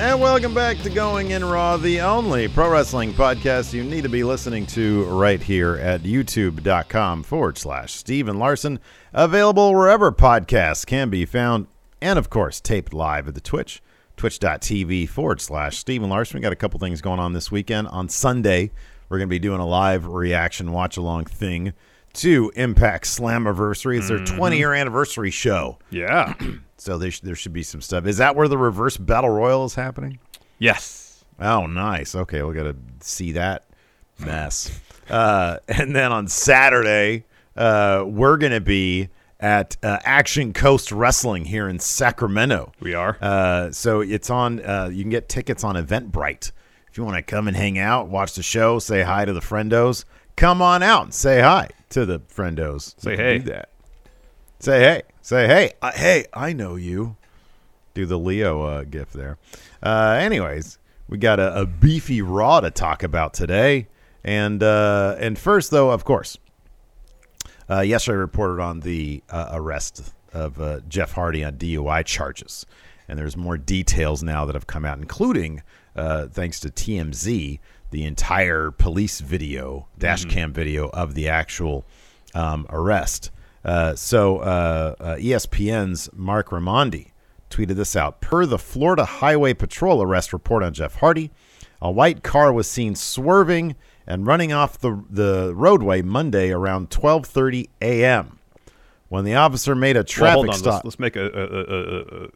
And welcome back to Going In Raw, the only pro wrestling podcast you need to be listening to right here at youtube.com forward slash Steven Larson. Available wherever podcasts can be found. And of course, taped live at the Twitch, twitch.tv forward slash Steven Larson. We got a couple things going on this weekend. On Sunday, we're going to be doing a live reaction watch along thing to Impact Slammiversary. It's their mm-hmm. 20 year anniversary show. Yeah. So there, sh- there should be some stuff. Is that where the reverse battle royal is happening? yes. Oh, nice. Okay, we got to see that mess. uh, and then on Saturday, uh, we're going to be at uh, Action Coast Wrestling here in Sacramento. We are. Uh, so it's on. Uh, you can get tickets on Eventbrite. If you want to come and hang out, watch the show, say hi to the friendos, come on out and say hi to the friendos. Say hey. Do that. Say hey. Say hey. Uh, hey, I know you. Do the Leo uh, gift there. Uh, anyways, we got a, a beefy Raw to talk about today, and uh, and first though, of course, uh, yesterday I reported on the uh, arrest of uh, Jeff Hardy on DUI charges, and there's more details now that have come out, including uh, thanks to TMZ, the entire police video, dash cam video of the actual um, arrest. Uh, so uh, uh, ESPN's Marc Raimondi tweeted this out. Per the Florida Highway Patrol arrest report on Jeff Hardy, a white car was seen swerving and running off the, the roadway Monday around 12:30 a.m. When the officer made a Well, traffic on. stop, Let's, let's make a, a, a, a,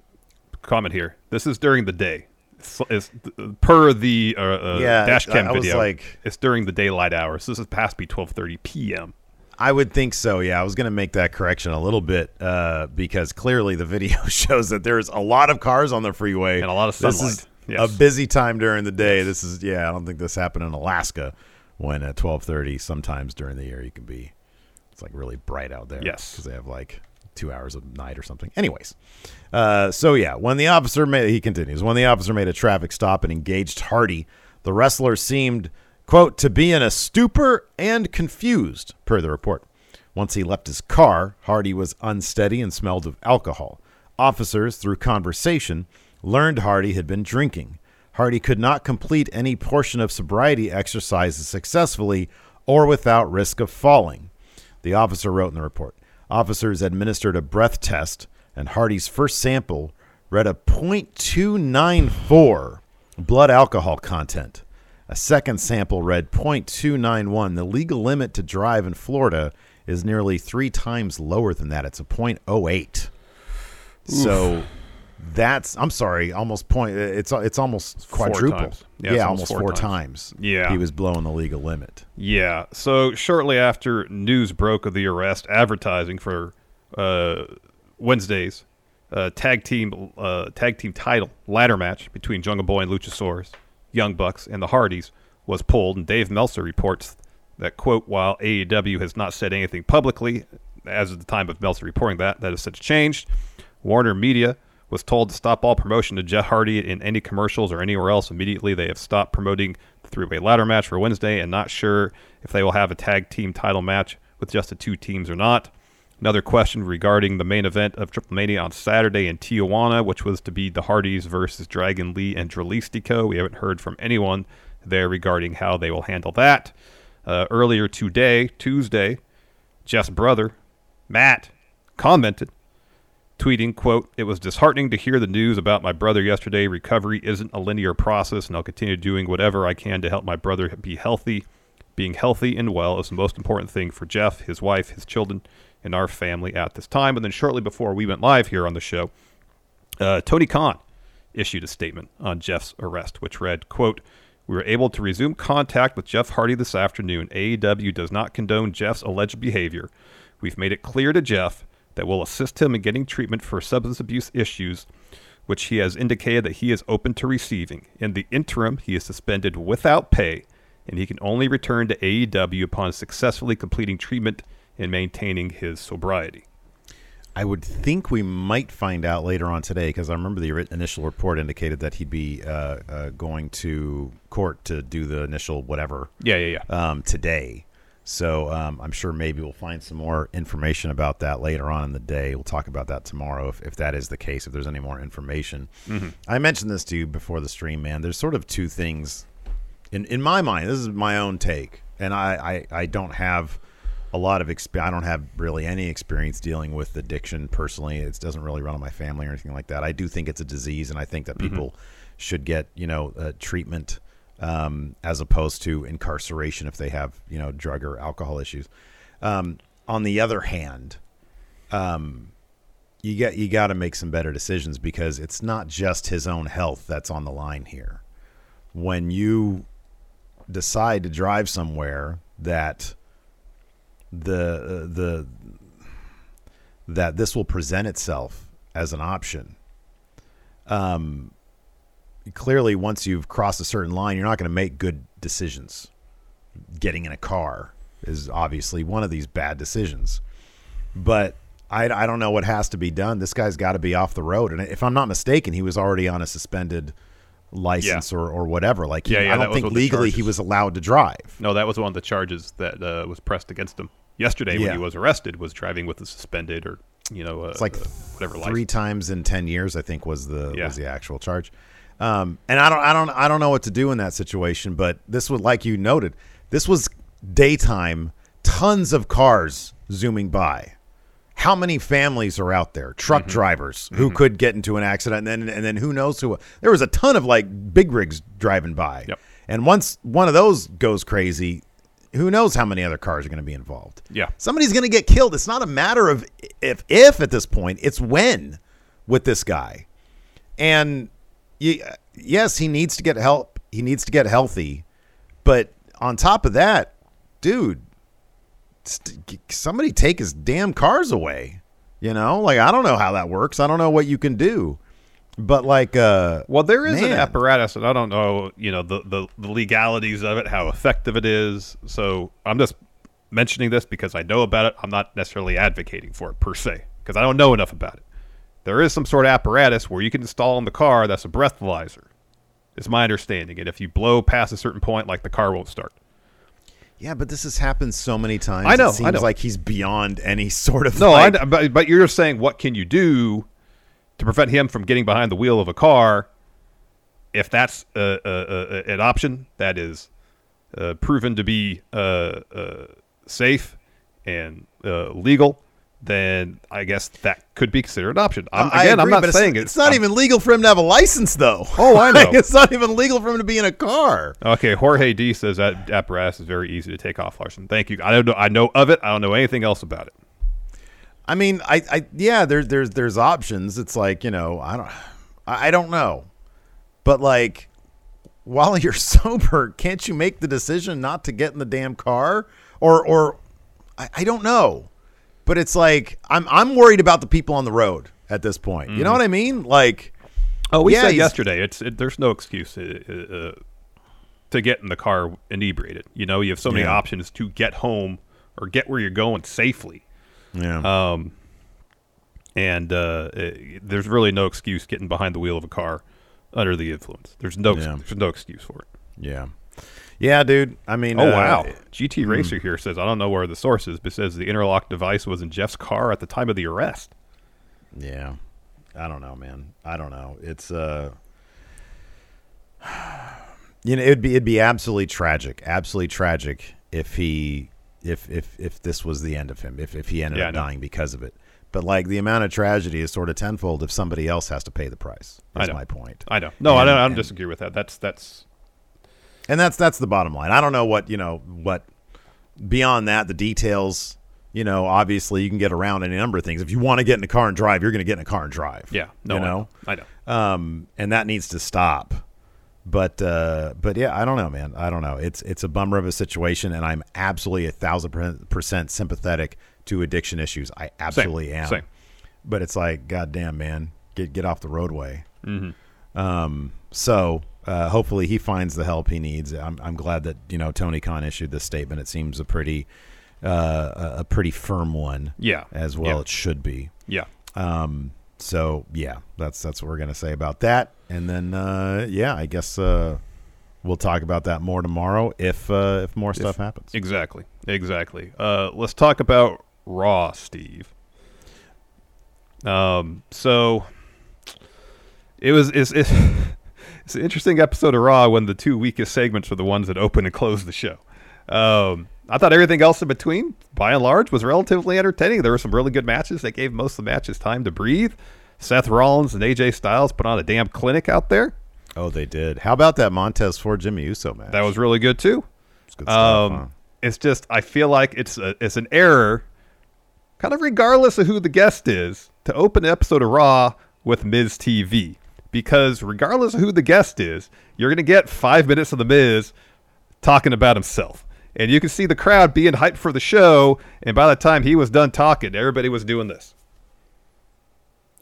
comment here. This is during the day. It's, it's per the uh, uh, Yeah, dash cam I- I was video. like- it's during the daylight hours. This is past be 12:30 p.m. I would think so. Yeah, I was going to make that correction a little bit uh, because clearly the video shows that there's a lot of cars on the freeway And a lot of This is Yes. a busy time during the day. This is yeah. I don't think this happened in Alaska when at twelve thirty. Sometimes during the year you can be it's like really bright out there. Yes. because they have like two hours of night or something. Anyways, uh, so yeah, when the officer made he continues when the officer made a traffic stop and engaged Hardy, the wrestler seemed quote to be in a stupor and confused per the report. Once he left his car, Hardy was unsteady and smelled of alcohol. Officers, through conversation, learned Hardy had been drinking. Hardy could not complete any portion of sobriety exercises successfully or without risk of falling. The officer wrote in the report Officers administered a breath test and Hardy's first sample read a .294 blood alcohol content. A second sample read .291. The legal limit to drive in Florida is nearly three times lower than that. It's a .08. So that's I'm sorry, almost point. It's it's almost quadruple. Yeah, Yeah, almost, almost four, four times. times. Yeah. he was blowing the legal limit. Yeah. So shortly after news broke of the arrest, advertising for uh, Wednesday's uh, tag team uh, tag team title ladder match between Jungle Boy and Luchasaurus, Young Bucks, and the Hardys was pulled. And Dave Meltzer reports that quote While AEW has not said anything publicly, as of the time of Meltzer reporting that, that has since changed. Warner Media was told to stop all promotion to Jeff Hardy in any commercials or anywhere else immediately. They have stopped promoting the three-way ladder match for Wednesday and not sure if they will have a tag team title match with just the two teams or not. Another question regarding the main event of Triple Mania on Saturday in Tijuana, which was to be the Hardys versus Dragon Lee and Dralistico. We haven't heard from anyone there regarding how they will handle that. Uh, earlier today, Tuesday, Jeff's brother, Matt, commented tweeting, quote, It was disheartening to hear the news about my brother yesterday. Recovery isn't a linear process, and I'll continue doing whatever I can to help my brother be healthy. Being healthy and well is the most important thing for Jeff, his wife, his children, and our family at this time. And then shortly before we went live here on the show, uh, Tony Khan issued a statement on Jeff's arrest, which read, quote, We were able to resume contact with Jeff Hardy this afternoon. AEW does not condone Jeff's alleged behavior. We've made it clear to Jeff that we'll assist him in getting treatment for substance abuse issues, which he has indicated that he is open to receiving. In the interim, he is suspended without pay, and he can only return to AEW upon successfully completing treatment and maintaining his sobriety. I would think we might find out later on today because I remember the initial report indicated that he'd be uh, uh, going to court to do the initial whatever Yeah, yeah, yeah. um, today. So um, I'm sure maybe we'll find some more information about that later on in the day. We'll talk about that tomorrow if, if that is the case, if there's any more information. I mentioned this to you before the stream, man. There's sort of two things in, in my mind. This is my own take, and I, I, I don't have a lot of exp- I don't have really any experience dealing with addiction personally. It doesn't really run in my family or anything like that. I do think it's a disease, and I think that people should get you know uh, treatment um, as opposed to incarceration if they have you know drug or alcohol issues. Um, on the other hand, um, you get you got to make some better decisions because it's not just his own health that's on the line here. When you decide to drive somewhere that the the that this will present itself as an option. Um, clearly, once you've crossed a certain line, you're not going to make good decisions. Getting in a car is obviously one of these bad decisions, but I, I don't know what has to be done. This guy's got to be off the road, and if I'm not mistaken, he was already on a suspended license or, or whatever. Like, he- Yeah, yeah, I don't think legally he was allowed to drive. No, that was one of the charges that uh, was pressed against him yesterday when he was arrested. Was driving with a suspended or you know uh, It's like uh, whatever three license. times in ten years. I think was the Yeah. was the actual charge. Um, and I don't I don't I don't know what to do in that situation. But this was like you noted. This was daytime. Tons of cars zooming by. How many families are out there? Truck Mm-hmm. drivers who could get into an accident, and then and then who knows who? There was a ton of like big rigs driving by. Yep. And once one of those goes crazy, who knows how many other cars are going to be involved? Yeah. Somebody's going to get killed. It's not a matter of if if at this point, it's when with this guy. And you, yes, he needs to get help. He needs to get healthy. But on top of that, dude, somebody take his damn cars away. You know, like I don't know how that works. I don't know what you can do. But like uh Well, there is an apparatus, and I don't know, you know, the, the the legalities of it, how effective it is. So I'm just mentioning this because I know about it. I'm not necessarily advocating for it per se because I don't know enough about it. There is some sort of apparatus where you can install in the car that's a breathalyzer. Is my understanding, and if you blow past a certain point, like the car won't start. Yeah, but this has happened so many times. I know, I It seems know. like he's beyond any sort of No, like, I, but but you're just saying what can you do to prevent him from getting behind the wheel of a car if that's uh, uh, uh, an option that is uh, proven to be uh, uh, safe and uh, legal then I guess that could be considered an option. I'm, again, I'm not saying it's, it's not I'm- even legal for him to have a license, though. Oh, I know. Like, it's not even legal for him to be in a car. Okay, Jorge D says that apparatus is very easy to take off, Larson. Thank you. I don't know. I know of it. I don't know anything else about it. I mean, I, I, yeah, there's, there's, there's options. It's like you know, I don't, I don't know, but like, while you're sober, can't you make the decision not to get in the damn car, or, or, I, I don't know, but it's like I'm, I'm worried about the people on the road at this point. You know what I mean? Like, Oh, we Yeah, said yesterday. It's it, there's no excuse uh, uh, to get in the car inebriated. You know, you have so many Yeah. options to get home or get where you're going safely. Yeah, Um, and uh, uh, there's really no excuse getting behind the wheel of a car under the influence. There's no Yeah. there's no excuse for it. yeah, yeah, dude. I mean, Oh uh, wow! GT Racer here says I don't know where the source is, but says the interlock device was in Jeff's car at the time of the arrest. Yeah. I don't know, man. I don't know. It's uh you know, it'd be it'd be absolutely tragic. Absolutely tragic if he if if if this was the end of him, if if he ended Yeah, up dying because of it. But like the amount of tragedy is sort of tenfold if somebody else has to pay the price. That's my point. I know. No, I don't. I don't and- disagree with that. That's that's And that's that's the bottom line. I don't know what, you know, what beyond that, the details, you know, obviously you can get around any number of things. If you want to get in a car and drive, you're going to get in a car and drive. yeah. No, you I know. I know. um, and that needs to stop. But uh, but yeah, I don't know, man. I don't know. It's it's a bummer of a situation, and I'm absolutely a thousand percent sympathetic to addiction issues. I absolutely am. Same. But it's like, goddamn, man, get get off the roadway. Mm-hmm. Um, so uh, hopefully he finds the help he needs. I'm I'm glad that you know Tony Khan issued this statement. It seems a pretty uh, a a pretty firm one. Yeah. as well Yeah. it should be. Yeah. Um, so yeah, that's that's what we're gonna say about that. And then uh, yeah, I guess uh, we'll talk about that more tomorrow if uh, if more stuff happens. Exactly. Exactly. Uh, let's talk about Raw, Steve. Um, so it was it's, it's, it's an interesting episode of Raw when the two weakest segments are the ones that open and close the show. Um, I thought everything else in between, by and large, was relatively entertaining. There were some really good matches. They gave most of the matches time to breathe. Seth Rollins and AJ Styles put on a damn clinic out there. Oh, they did. How about that Montez Ford Jimmy Uso match? That was really good too. It's good stuff. Um, huh? It's just I feel like it's a, it's an error, kind of regardless of who the guest is, to open an episode of Raw with Miz TV because regardless of who the guest is, you're gonna get five minutes of the Miz talking about himself, and you can see the crowd being hyped for the show. And by the time he was done talking, everybody was doing this,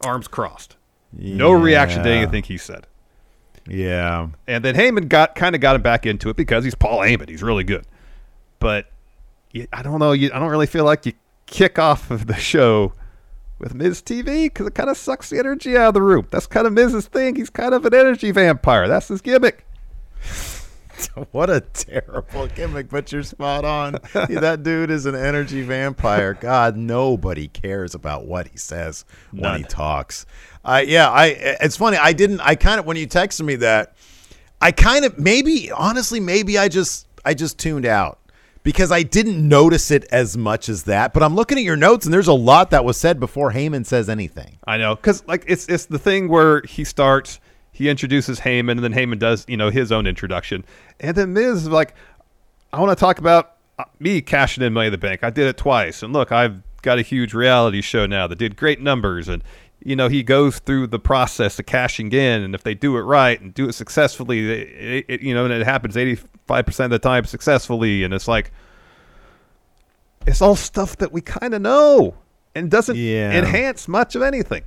arms crossed, no reaction to anything he said. Yeah. And then Heyman got kind of got him back into it because he's Paul Heyman. He's really good. But you, I don't know. You, I don't really feel like you kick off of the show with Miz TV because it kind of sucks the energy out of the room. That's kind of Miz's thing. He's kind of an energy vampire. That's his gimmick. What a terrible gimmick, but you're spot on. that dude is an energy vampire. God, nobody cares about what he says when he talks. I yeah, I it's funny. I didn't I kind of when you texted me that, I kind of maybe honestly maybe I just I just tuned out because I didn't notice it as much as that. But I'm looking at your notes and there's a lot that was said before Heyman says anything. I know because like it's it's the thing where he starts, he introduces Heyman, and then Heyman does you know his own introduction, and then Miz is like, I want to talk about uh, me cashing in Money in the Bank. I did it twice, and look, I've got a huge reality show now that did great numbers, and you know he goes through the process of cashing in, and if they do it right and do it successfully, it, it, you know, and it happens eighty five percent of the time successfully, and it's like. It's all stuff that we kind of know and doesn't Yeah. enhance much of anything.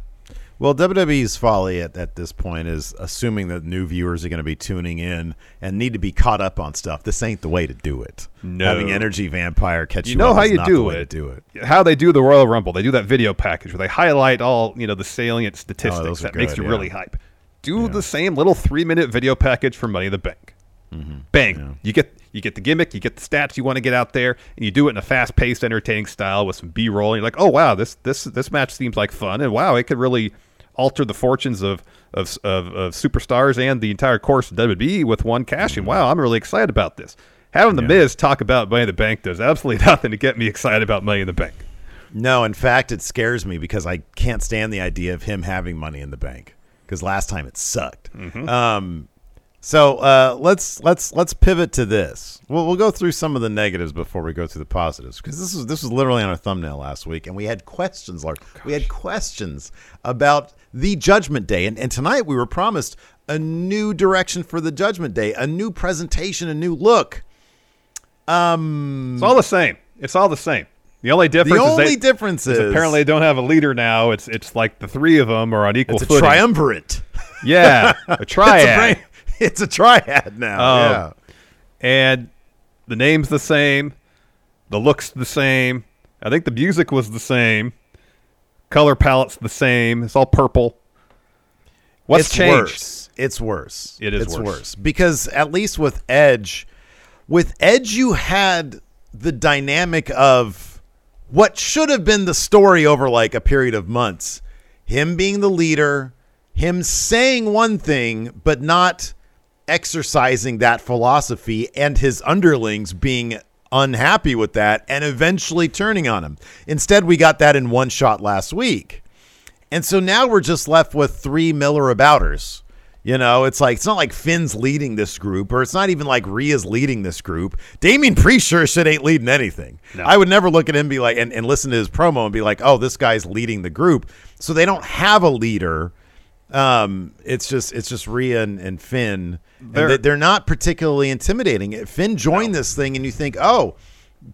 Well, WWE's folly at, at this point is assuming that new viewers are going to be tuning in and need to be caught up on stuff. This ain't the way to do it. No. Having Energy Vampire catch you, you know how you do the way it. to do it. How they do the Royal Rumble. They do that video package where they highlight all you know the salient statistics Oh, those are that makes you yeah. really hype. Do the same little three minute video package for Money in the Bank. Mm-hmm. Bang! You get you get the gimmick, you get the stats you want to get out there, and you do it in a fast paced, entertaining style with some B roll. And you're like, oh wow, this this this match seems like fun, and wow, it could really alter the fortunes of of, of, of superstars and the entire course of WWE with one cash in. Wow, I'm really excited about this. Having the Miz talk about Money in the Bank does absolutely nothing to get me excited about Money in the Bank. No, in fact, it scares me because I can't stand the idea of him having money in the bank. Because last time it sucked. Um, so uh, let's let's let's pivot to this. We'll we'll go through some of the negatives before we go through the positives because this was this was literally on our thumbnail last week, and we had questions. Like we had questions about the Judgment Day, and and tonight we were promised a new direction for the Judgment Day, a new presentation, a new look. Um, It's all the same. It's all the same. The only difference the is only they, difference is is apparently they don't have a leader now. It's it's like the three of them are on equal it's a footing. triumvirate. Yeah, a It's a, triad. it's a triad now. Oh. yeah. and the name's the same, the look's the same. I think the music was the same. Color palette's the same. It's all purple. What's it's changed? worse. It's worse. It is it's worse. because at least with Edge, with Edge, you had the dynamic of what should have been the story over like a period of months. Him being the leader, him saying one thing but not exercising that philosophy, and his underlings being unhappy with that and eventually turning on him. Instead, we got that in one shot last week. And so now we're just left with three Miller abouters. You know, it's like it's not like Finn's leading this group, or it's not even like Rhea's leading this group. Damien Priest sure shit ain't leading anything. I would never look at him and be like and, and listen to his promo and be like, oh, this guy's leading the group. So they don't have a leader. Um, it's just it's just Rhea and, and Finn. They're- they- they're not particularly intimidating. Finn joined this thing, and you think, oh,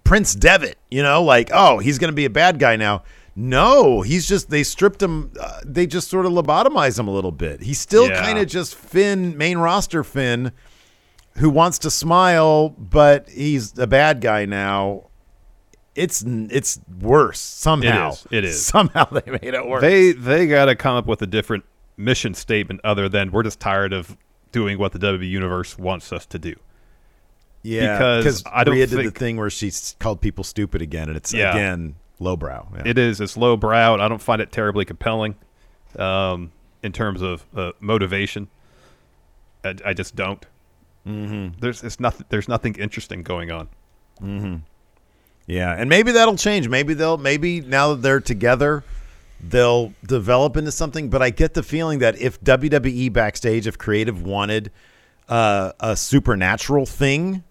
Prince Devitt, you know, like, oh, he's going to be a bad guy now. No, he's just, they stripped him, uh, they just sort of lobotomized him a little bit. He's still Yeah. kind of just Finn, main roster Finn, who wants to smile, but he's a bad guy now. It's it's worse somehow. is. It is. Somehow they made it worse. They they got to come up with a different mission statement other than we're just tired of doing what the WWE universe wants us to do. yeah, because I don't Rhea did the thing where she called people stupid again, and it's Yeah. again lowbrow. Yeah. It is. It's lowbrow. and I don't find it terribly compelling um, in terms of uh, motivation. I, I just don't. Mm-hmm. There's it's nothing. There's nothing interesting going on. Yeah, and maybe that'll change. Maybe they'll maybe now that they're together, they'll develop into something. But I get the feeling that if WWE backstage, if creative wanted uh, a supernatural thing,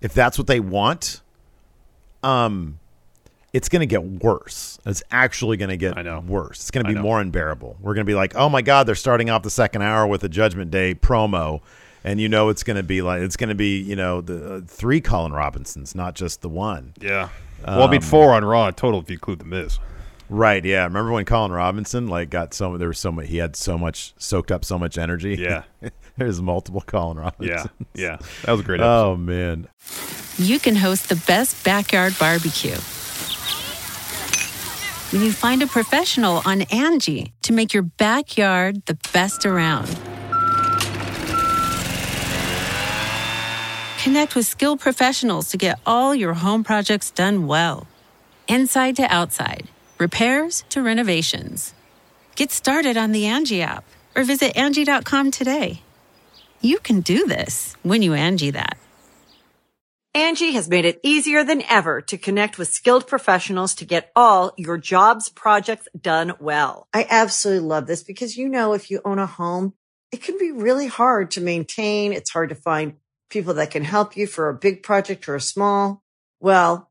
if that's what they want, um, it's going to get worse. It's actually going to get I know. worse. It's going to be more unbearable. We're going to be like, oh my god, they're starting off the second hour with a Judgment Day promo. And you know it's going to be like it's going to be you know the uh, three Colin Robinsons, not just the one. Yeah. well, I mean, four on Raw total if you include the Miz. Right. Yeah. Remember when Colin Robinson like got so there was so much he had so much soaked up so much energy. Yeah. There's multiple Colin Robinson. Yeah. Yeah. That was a great episode. Oh man. you can host the best backyard barbecue. When you find a professional on Angi to make your backyard the best around. Connect with skilled professionals to get all your home projects done well. Inside to outside, repairs to renovations. Get started on the Angi app or visit Angi.com today. You can do this when you Angi that. Angi has made it easier than ever to connect with skilled professionals to get all your jobs projects done well. I absolutely love this because, you know, if you own a home, it can be really hard to maintain. It's hard to find people that can help you for a big project or a small. Well,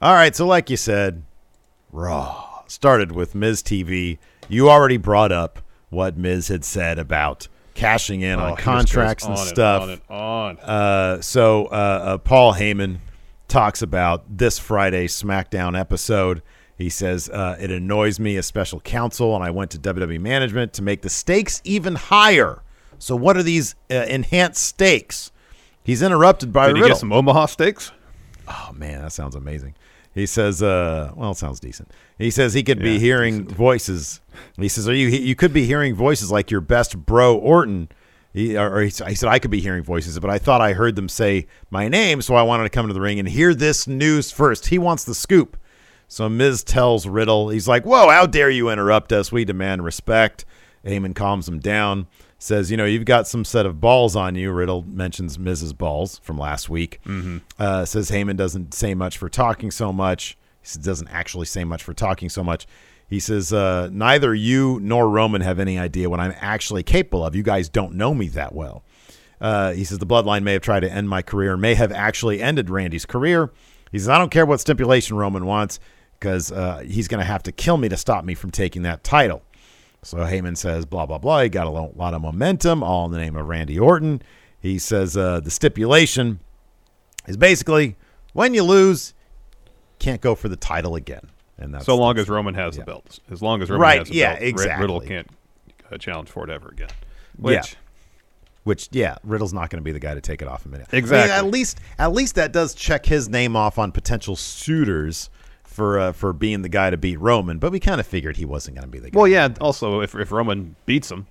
All right, so like you said, Raw started with Miz TV. You already brought up what Miz had said about cashing in Oh, on contracts goes and on stuff. on and on. Uh, so uh, uh, Paul Heyman talks about this Friday SmackDown episode. He says uh, it annoys me as special counsel, and I went to WWE management to make the stakes even higher. So what are these uh, enhanced stakes? He's interrupted by Did you Riddle. get some Omaha steaks? Oh man, that sounds amazing. He says, uh, well, it sounds decent. He says he could be Yeah, hearing voices. He says, are you you could be hearing voices like your best bro Orton. He, or or he, he said I could be hearing voices, but I thought I heard them say my name, so I wanted to come to the ring and hear this news first. He wants the scoop. So Miz tells Riddle, he's like, "Whoa, how dare you interrupt us? We demand respect." Heyman calms him down, says, "You know, you've got some set of balls on you." Riddle mentions Mrs. balls from last week. Mm-hmm. Uh, says Heyman doesn't say much for talking so much. He says, doesn't actually say much for talking so much. He says, uh, "Neither you nor Roman have any idea what I'm actually capable of. You guys don't know me that well." Uh, he says the bloodline may have tried to end my career, may have actually ended Randy's career. He says I don't care what stipulation Roman wants because uh, he's going to have to kill me to stop me from taking that title. So Heyman says blah blah blah. He got a lot of momentum, all in the name of Randy Orton. He says uh, the stipulation is basically when you lose, can't go for the title again, and that's So long as Roman has yeah. the belt. As long as Roman Right, has the yeah, belt, exactly. Riddle can't uh, challenge for it ever again. Which, Yeah. Which yeah, Riddle's not going to be the guy to take it off a minute. Exactly. at least at least that does check his name off on potential suitors for uh, for being the guy to beat Roman. But we kind of figured he wasn't going to be the guy. Well, yeah. Also, if if Roman beats him,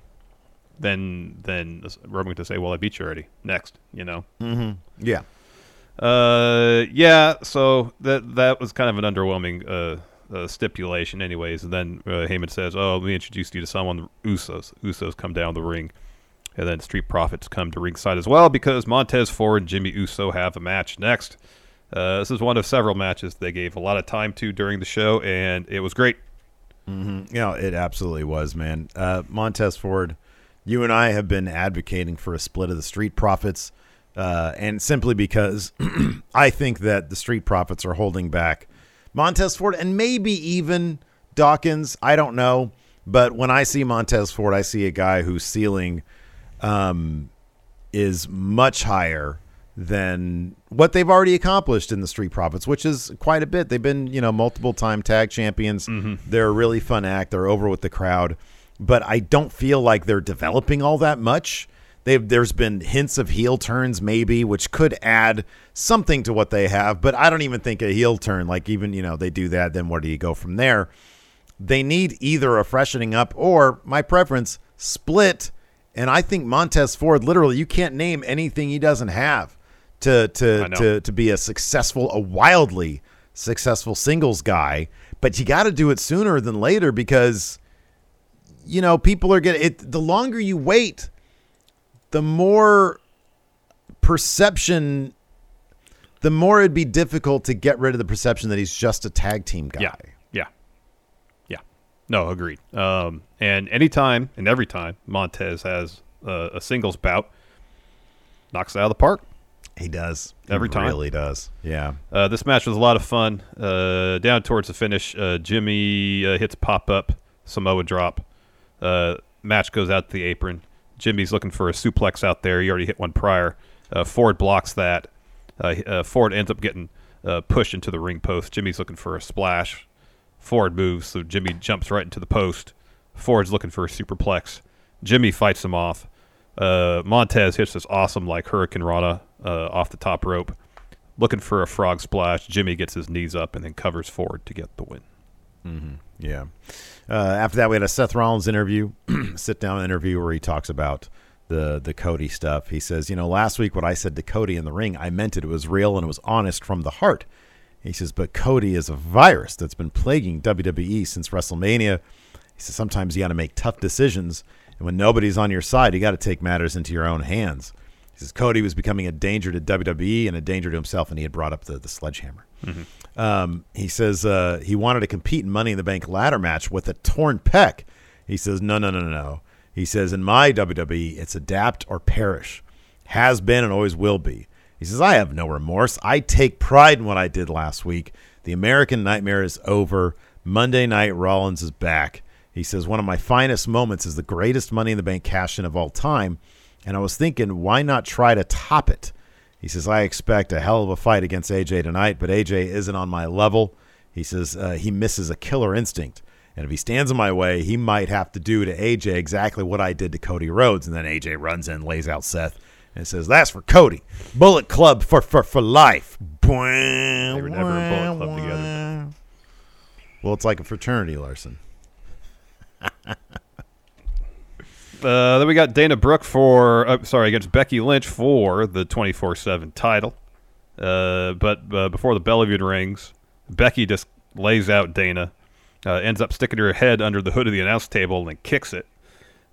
then then Roman to say, "Well, I beat you already." Next, you know. yeah. Uh, yeah. So that that was kind of an underwhelming uh, uh stipulation, anyways. And then uh, Heyman says, "Oh, let me introduce you to someone." The Usos. Usos come down the ring, and then Street Profits come to ringside as well because Montez Ford and Jimmy Uso have a match next. Uh, this is one of several matches they gave a lot of time to during the show, and it was great. You know, it absolutely was, man. Uh, Montez Ford, you and I have been advocating for a split of the Street Profits, uh, and simply because I think that the Street Profits are holding back Montez Ford and maybe even Dawkins. I don't know, but when I see Montez Ford, I see a guy whose ceiling um, is much higher than what they've already accomplished in the Street Profits, which is quite a bit. They've been, you know, multiple time tag champions. Mm-hmm. They're a really fun act. They're over with the crowd, but I don't feel like they're developing all that much. They've, there's been hints of heel turns, maybe, which could add something to what they have, but I don't even think a heel turn, like even, you know, they do that, then where do you go from there? They need either a freshening up or my preference, split. And I think Montez Ford, literally, you can't name anything he doesn't have to to to to be a successful, a wildly successful singles guy. But you got to do it sooner than later because you know people are getting it. The longer you wait, the more perception. The more it'd be difficult to get rid of the perception that he's just a tag team guy. Yeah, yeah, yeah. No, agreed. Um, and anytime and every time Montez has uh, a singles bout, knocks it out of the park. He does Every He time. Really does. Yeah. Uh, this match was a lot of fun. Uh, down towards the finish, uh, Jimmy uh, hits pop up Samoa drop. Uh, match goes out to the apron. Jimmy's looking for a suplex out there. He already hit one prior. Uh, Ford blocks that. Uh, uh, Ford ends up getting uh, pushed into the ring post. Jimmy's looking for a splash. Ford moves, so Jimmy jumps right into the post. Ford's looking for a superplex. Jimmy fights him off. Uh, Montez hits this awesome like hurricanrana uh, off the top rope, looking for a frog splash. Jimmy gets his knees up and then covers Ford to get the win. Yeah. Uh, after that, we had a Seth Rollins interview, sit down interview where he talks about the the Cody stuff. He says, you know, last week what I said to Cody in the ring, I meant it. It was real and it was honest from the heart. He says, but Cody is a virus that's been plaguing WWE since WrestleMania. He says sometimes you got to make tough decisions, and when nobody's on your side, you got to take matters into your own hands. He says Cody was becoming a danger to WWE and a danger to himself, and he had brought up the the sledgehammer. Um, he says uh, he wanted to compete in Money in the Bank ladder match with a torn pec. He says, no, no, no, no, no. He says, in my WWE, it's adapt or perish. Has been and always will be. He says, I have no remorse. I take pride in what I did last week. The American Nightmare is over. Monday night, Rollins is back. He says, One of my finest moments is the greatest Money in the Bank cash in of all time. And I was thinking, why not try to top it? He says, I expect a hell of a fight against AJ tonight, but AJ isn't on my level. He says uh, he misses a killer instinct. And if he stands in my way, he might have to do to AJ exactly what I did to Cody Rhodes. And then AJ runs in, lays out Seth, and says, That's for Cody. Bullet Club for, for, for life. They were never in Bullet Club together. Well, it's like a fraternity, Larson. Uh, then we got Dana Brooke for, uh, sorry, against Becky Lynch for the 24 7 title. Uh, but uh, before the bell even rings, Becky just lays out Dana, uh, ends up sticking her head under the hood of the announce table and then kicks it.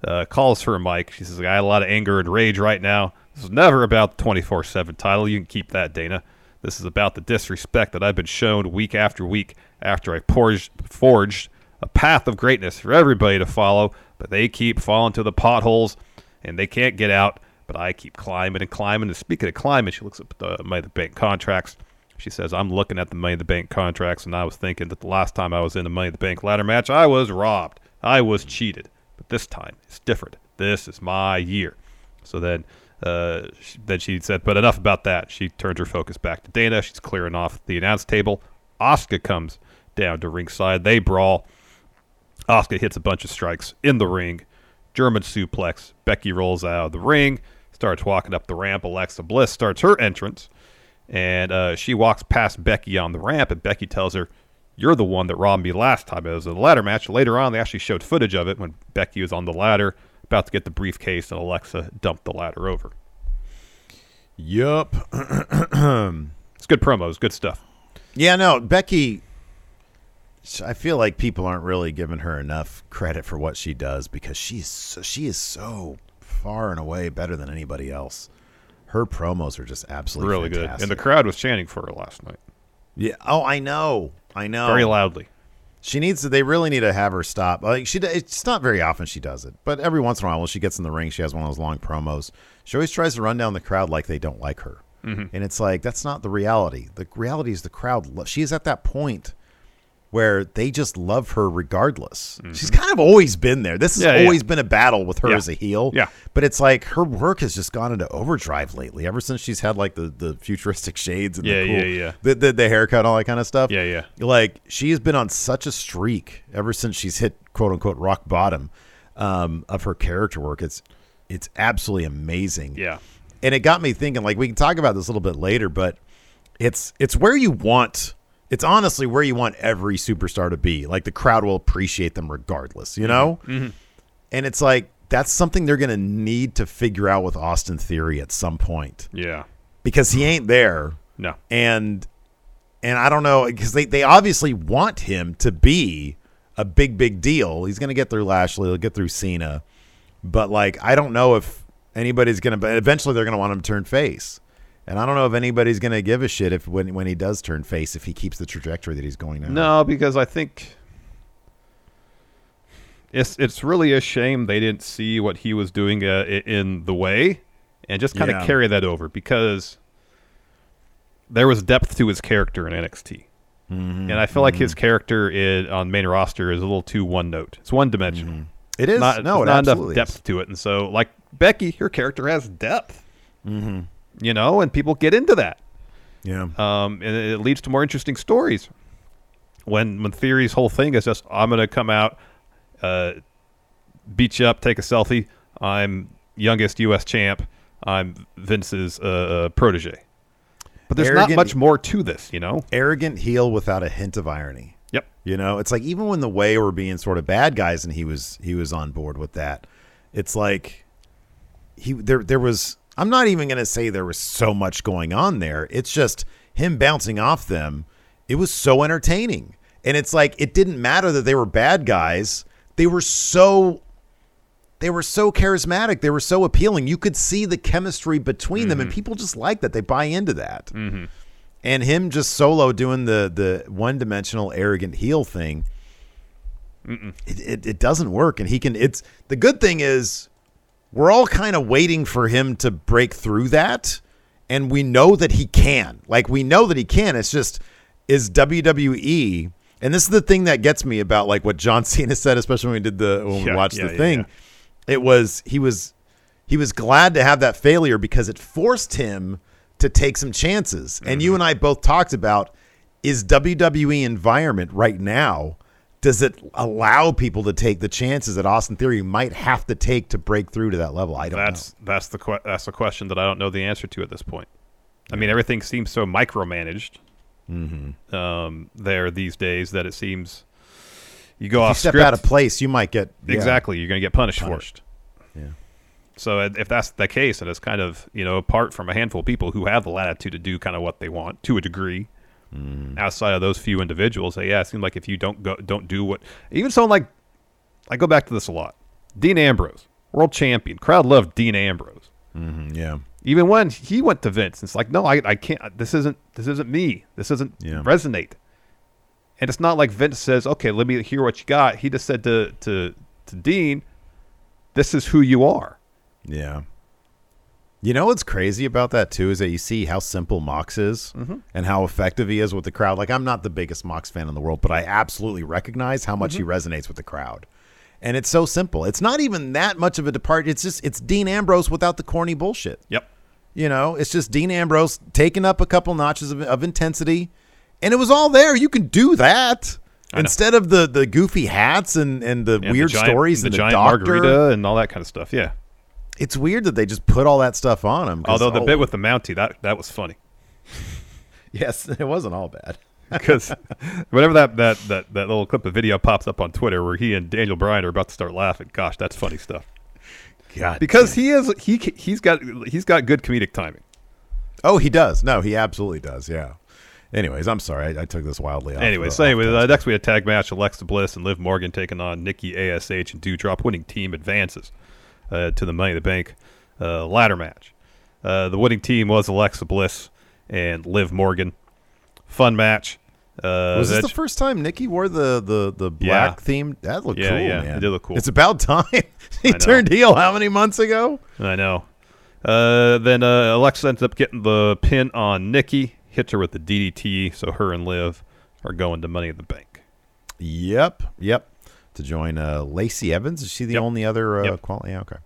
Uh, calls for a mic. She says, I got a lot of anger and rage right now. This is never about the 24 7 title. You can keep that, Dana. This is about the disrespect that I've been shown week after week after I forged, forged a path of greatness for everybody to follow, but they keep falling to the potholes and they can't get out. But I keep climbing and climbing. And speaking of climbing, she looks at the Money the Bank contracts. She says, I'm looking at the Money the Bank contracts, and I was thinking that the last time I was in a Money the Bank ladder match, I was robbed. I was cheated. But this time, it's different. This is my year. So then, uh, she, then she said, but enough about that. She turns her focus back to Dana. She's clearing off the announce table. Asuka comes down to ringside. They brawl. Asuka hits a bunch of strikes in the ring. German suplex. Becky rolls out of the ring, starts walking up the ramp. Alexa Bliss starts her entrance, and uh, she walks past Becky on the ramp, and Becky tells her, "You're the one that robbed me last time." It was a ladder match. Later on, they actually showed footage of it when Becky was on the ladder, about to get the briefcase, and Alexa dumped the ladder over. Yup. It's good promos, good stuff. Yeah, no, Becky. I feel like people aren't really giving her enough credit for what she does because she's so, she is so far and away better than anybody else. Her promos are just absolutely really good, and the crowd was chanting for her last night yeah. Oh, I know. I know. very loudly. She needs to. They really need to have her stop. Like she, it's not very often she does it, but every once in a while, when she gets in the ring, she has one of those long promos. She always tries to run down the crowd like they don't like her, mm-hmm. and it's like that's not the reality. The reality is the crowd. Lo- she is at that point where they just love her regardless. She's kind of always been there. This has Yeah, yeah. always been a battle with her Yeah. as a heel. Yeah. but it's like her work has just gone into overdrive lately. Ever since she's had like the the futuristic shades and Yeah, the cool, yeah, yeah. the, the the haircut, and all that kind of stuff. Yeah, yeah. Like she has been on such a streak ever since she's hit quote unquote rock bottom um, of her character work. It's it's absolutely amazing. Yeah. and it got me thinking. Like we can talk about this a little bit later, but it's it's where you want. It's honestly where you want every superstar to be. Like the crowd will appreciate them regardless. You know, Mm-hmm. and it's like that's something they're going to need to figure out with Austin Theory at some point Yeah. because he ain't there No. and and I don't know because they they obviously want him to be a big big deal. He's going to get through Lashley, he'll get through Cena, but like I don't know if anybody's going to. But eventually they're going to want him to turn face, and I don't know if anybody's going to give a shit if when when he does turn face if he keeps the trajectory that he's going now. No, because I think it's it's really a shame they didn't see what he was doing uh, in the way and just kind of Yeah. carry that over because there was depth to his character in NXT. Mm-hmm. And I feel like his character in, on main roster is a little too one note. It's one dimensional. it is Not, no, it not enough depth is. to it. And so, like Becky, her character has depth. Mm-hmm. You know, and people get into that. Yeah, um, and it leads to more interesting stories. When when Theory's whole thing is just I'm gonna come out, uh, beat you up, take a selfie. I'm youngest U.S. champ. I'm Vince's uh, uh, protege. But there's Arrogant- not much more to this, you know. arrogant heel without a hint of irony. Yep. You know, it's like even when the way were being sort of bad guys and he was he was on board with that. It's like he there there was I'm not even going to say there was so much going on there. It's just him bouncing off them. It was so entertaining. And it's like it didn't matter that they were bad guys. They were so they were so charismatic. They were so appealing. You could see the chemistry between them and mm-hmm. people just like that. They buy into that mm-hmm. and him just solo doing the the one dimensional arrogant heel thing it, it, it doesn't work and he can it's the good thing is we're all kind of waiting for him to break through that and we know that he can like we know that he can it's just is WWE And this is the thing that gets me about like what John Cena said, especially when we did the when we watched yeah, the yeah, thing. yeah. It was he was he was glad to have that failure because it forced him to take some chances. And Mm-hmm. you and I both talked about is WWE environment right now does it allow people to take the chances that Austin Theory might have to take to break through to that level? I don't That's that's the que- that's the question that I don't know the answer to at this point. I mean, everything seems so micromanaged Mm-hmm. um, there these days that it seems you go know. If you off step script, out of place, you might get yeah. exactly you're going to get punished, Punished. for it. Yeah. So uh, if that's the case, and it's kind of you know apart from a handful of people who have the latitude to do kind of what they want to a degree, Mm. outside of those few individuals, yeah, it seems like if you don't go don't do what even someone like I go back to this a lot, Dean Ambrose, world champion, crowd loved Dean Ambrose. Mhm, yeah. Even when he went to Vince, it's like, no, I, I can't. This isn't. This isn't me. This doesn't Yeah. resonate. And it's not like Vince says, "Okay, let me hear what you got." He just said to to to Dean, "This is who you are." Yeah. You know what's crazy about that too is that you see how simple Mox is Mm-hmm. and how effective he is with the crowd. Like I'm not the biggest Mox fan in the world, but I absolutely recognize how much Mm-hmm. he resonates with the crowd. And it's so simple. It's not even that much of a departure. It's just it's Dean Ambrose without the corny bullshit. Yep. You know, it's just Dean Ambrose taking up a couple notches of, of intensity, and it was all there. You can do that instead of the the goofy hats and and the And weird the giant, stories the and the giant doctor. margarita, and all that kind of stuff. Yeah. It's weird that they just put all that stuff on him. Although the oh, bit with the Mountie that that was funny yes, it wasn't all bad. because whenever that, that that that little clip of video pops up on Twitter where he and Daniel Bryan are about to start laughing, gosh, that's funny stuff. God, Because he is he he's got he's got good comedic timing. oh, he does. No, he absolutely does. Yeah. Anyways, I'm sorry, I, I took this wildly. Off, anyways, so off anyway, uh, next we had tag match: Alexa Bliss and Liv Morgan taking on Nikki Ash and Doudrop. Winning team advances uh, to the Money in the Bank uh, ladder match. Uh, the winning team was Alexa Bliss and Liv Morgan. Fun match. Uh, was this the first time Nikki wore the the the Yeah. black theme? That looked Yeah, cool, yeah, man. it did look cool. It's about time he turned heel. How many months ago? I know. Uh, then uh, Alexa ends up getting the pin on Nikki, hits her with the DDT, so her and Liv are going to Money in the Bank. Yep, yep. To join uh, Lacey Evans. Is she the Yep. only other uh, Yep. quality? Yeah, okay.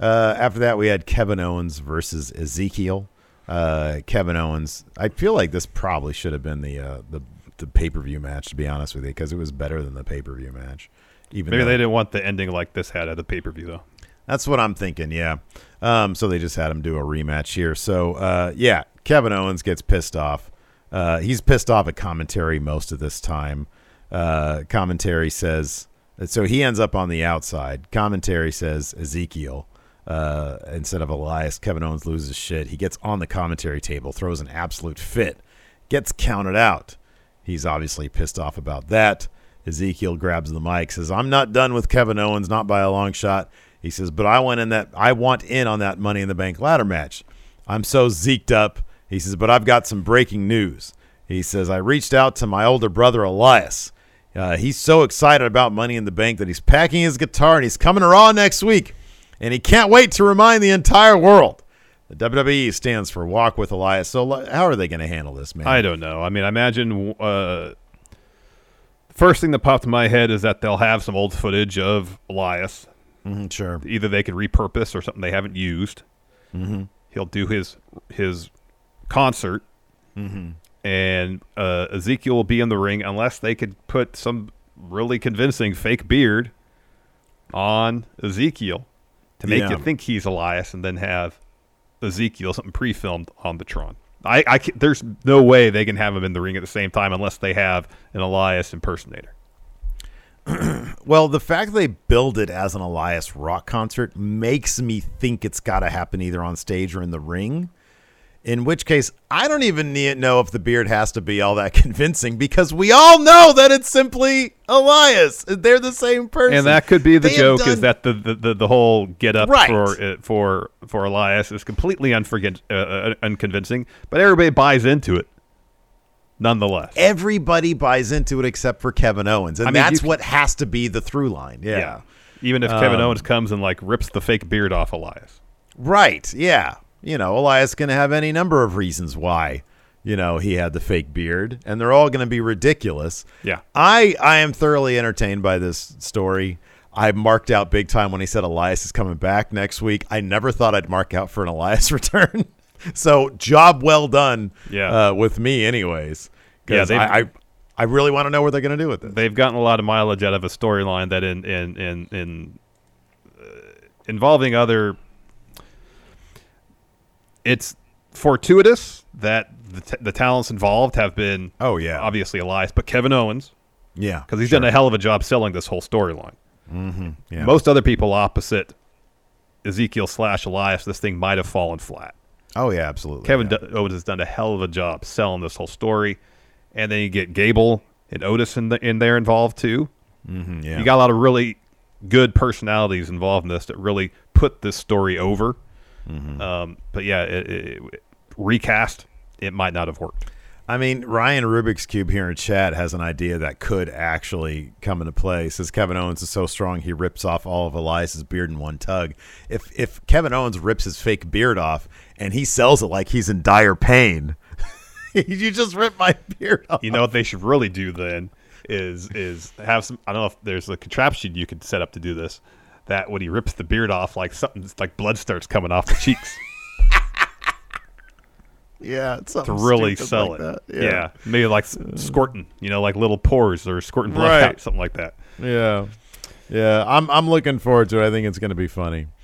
Uh, after that, we had Kevin Owens versus Ezekiel. Uh, Kevin Owens. I feel like this probably should have been the uh, the the pay per view match. To be honest with you, because it was better than the pay per view match. Even Maybe though- they didn't want the ending like this had at the pay per view, though. That's what I'm thinking. Yeah. Um, so they just had him do a rematch here. So uh, yeah, Kevin Owens gets pissed off. Uh, he's pissed off at commentary most of this time. Uh, commentary says so he ends up on the outside. Commentary says Ezekiel uh, instead of Elias. Kevin Owens loses shit. He gets on the commentary table, throws an absolute fit, gets counted out. He's obviously pissed off about that. Ezekiel grabs the mic, says, "I'm not done with Kevin Owens, not by a long shot." He says, "But I went in that. I want in on that Money in the Bank ladder match. I'm so zeked up." He says, "But I've got some breaking news." He says, "I reached out to my older brother Elias. Uh, he's so excited about Money in the Bank that he's packing his guitar and he's coming to Raw next week, and he can't wait to remind the entire world." The WWE stands for Walk with Elias. So, how are they going to handle this, man? I don't know. I mean, I imagine uh, first thing that popped in my head is that they'll have some old footage of Elias. Mhm, sure. Either they could repurpose or something they haven't used. Mm-hmm. He'll do his his concert, Mm-hmm. And uh, Ezekiel will be in the ring unless they could put some really convincing fake beard on Ezekiel to make Yeah. you think he's Elias, and then have Ezekiel something pre-filmed on the Tron. I, I there's no way they can have him in the ring at the same time unless they have an Elias impersonator. Well, the fact they build it as an Elias rock concert makes me think it's got to happen either on stage or in the ring. In which case, I don't even need know if the beard has to be all that convincing because we all know that it's simply Elias. They're the same person. And that could be the They joke done- is that the, the, the, the whole get up Right. for uh, for for Elias is completely unforget, uh, uh, unconvincing, but everybody buys into it nonetheless. everybody buys into it except for Kevin Owens, and I mean, that's what has to be the through line. Yeah. Even if Kevin Um, Owens comes and like rips the fake beard off Elias. Right. Yeah. You know, Elias going to have any number of reasons why you know, he had the fake beard, and they're all going to be ridiculous. Yeah. I I am thoroughly entertained by this story. I marked out big time when he said Elias is coming back next week. I never thought I'd mark out for an Elias return. so job well done. Yeah. Uh, with me, anyways. Yeah, I, I I really want to know what they're going to do with it. they've gotten a lot of mileage out of a storyline that in in in in uh, involving other. It's fortuitous that the, t- the talents involved have been Oh, yeah. obviously Elias, but Kevin Owens yeah, because he's sure. done a hell of a job selling this whole storyline. Yeah. Most other people opposite Ezekiel slash Elias, this thing might have fallen flat. Oh yeah, absolutely. Kevin yeah. D- Owens has done a hell of a job selling this whole story, and then you get Gable and Otis in, the, in there involved too. Mhm, yeah. You got a lot of really good personalities involved in this that really put this story over. Mm-hmm. Um, but yeah, it, it, it- recast it might not have worked. I mean, Ryan Rubik's Cube here in chat has an idea that could actually come into play. Says Kevin Owens is so strong he rips off all of Elias's beard in one tug. If if Kevin Owens rips his fake beard off and he sells it like he's in dire pain, you just rip my beard off. You know what they should really do then is is have some. I don't know if there's a contraption you could set up to do this. That when he rips the beard off, like something like blood starts coming off the cheeks yeah, it's to really stupid sell like it. that. Yeah. maybe like s- uh, squirting, you know, like little pores or squirting blood Right. out, something like that. yeah, yeah. I'm I'm looking forward to it. I think it's going to be funny.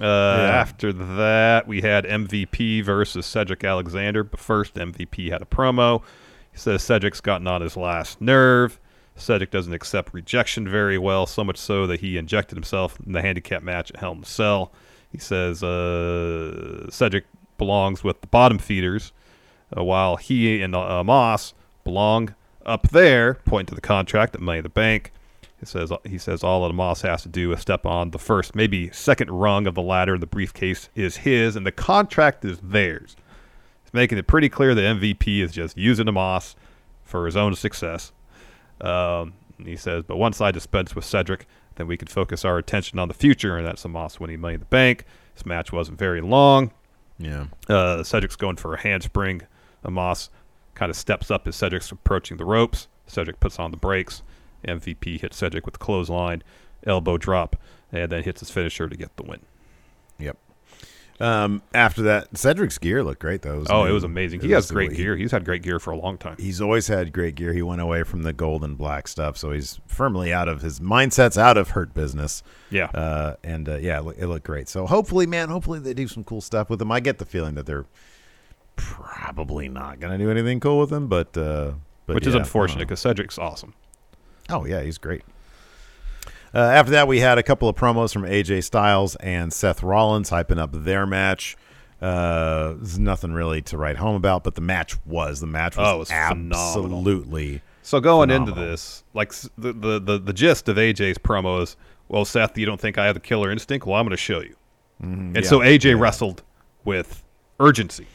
Uh, After that, we had MVP versus Cedric Alexander. But first, MVP had a promo. He says Cedric's gotten on his last nerve. Cedric doesn't accept rejection very well, so much so that he injected himself in the handicap match at Hell in a Cell. He says uh, Cedric belongs with the bottom feeders, uh, while he and uh, Omos belong up there, pointing to the contract at Money in the Bank. He says he says all that Omos has to do is step on the first, maybe second rung of the ladder. The briefcase is his, and the contract is theirs. He's making it pretty clear that MVP is just using the Omos for his own success. Um, he says, but once I dispense with Cedric, then we can focus our attention on the future, and that's Omos winning Money in the Bank. This match wasn't very long. Yeah. Uh, Cedric's going for a handspring. Omos kind of steps up as Cedric's approaching the ropes. Cedric puts on the brakes. MVP hits Cedric with the clothesline, elbow drop, and then hits his finisher to get the win. Yep. Um, after that, Cedric's gear looked great though. Oh, it was amazing. He It has great gear. He's had great gear for a long time. He's always had great gear. He went away from the gold and black stuff, so he's firmly out of his mindset's out of hurt business. Yeah. Uh, and uh, yeah, it look- it looked great. So hopefully, man, hopefully they do some cool stuff with him. I get the feeling that they're probably not going to do anything cool with him, but uh, but Which is yeah, I unfortunate because Cedric's awesome. Oh yeah, he's great. Uh, after that, we had a couple of promos from AJ Styles and Seth Rollins hyping up their match. Uh, there's nothing really to write home about, but the match was the match was, Oh, was phenomenal. absolutely. So going into this, like the, the the the gist of AJ's promo is, well, Seth, you don't think I have the killer instinct? Well, I'm going to show you. and yeah, so AJ yeah. wrestled with urgency.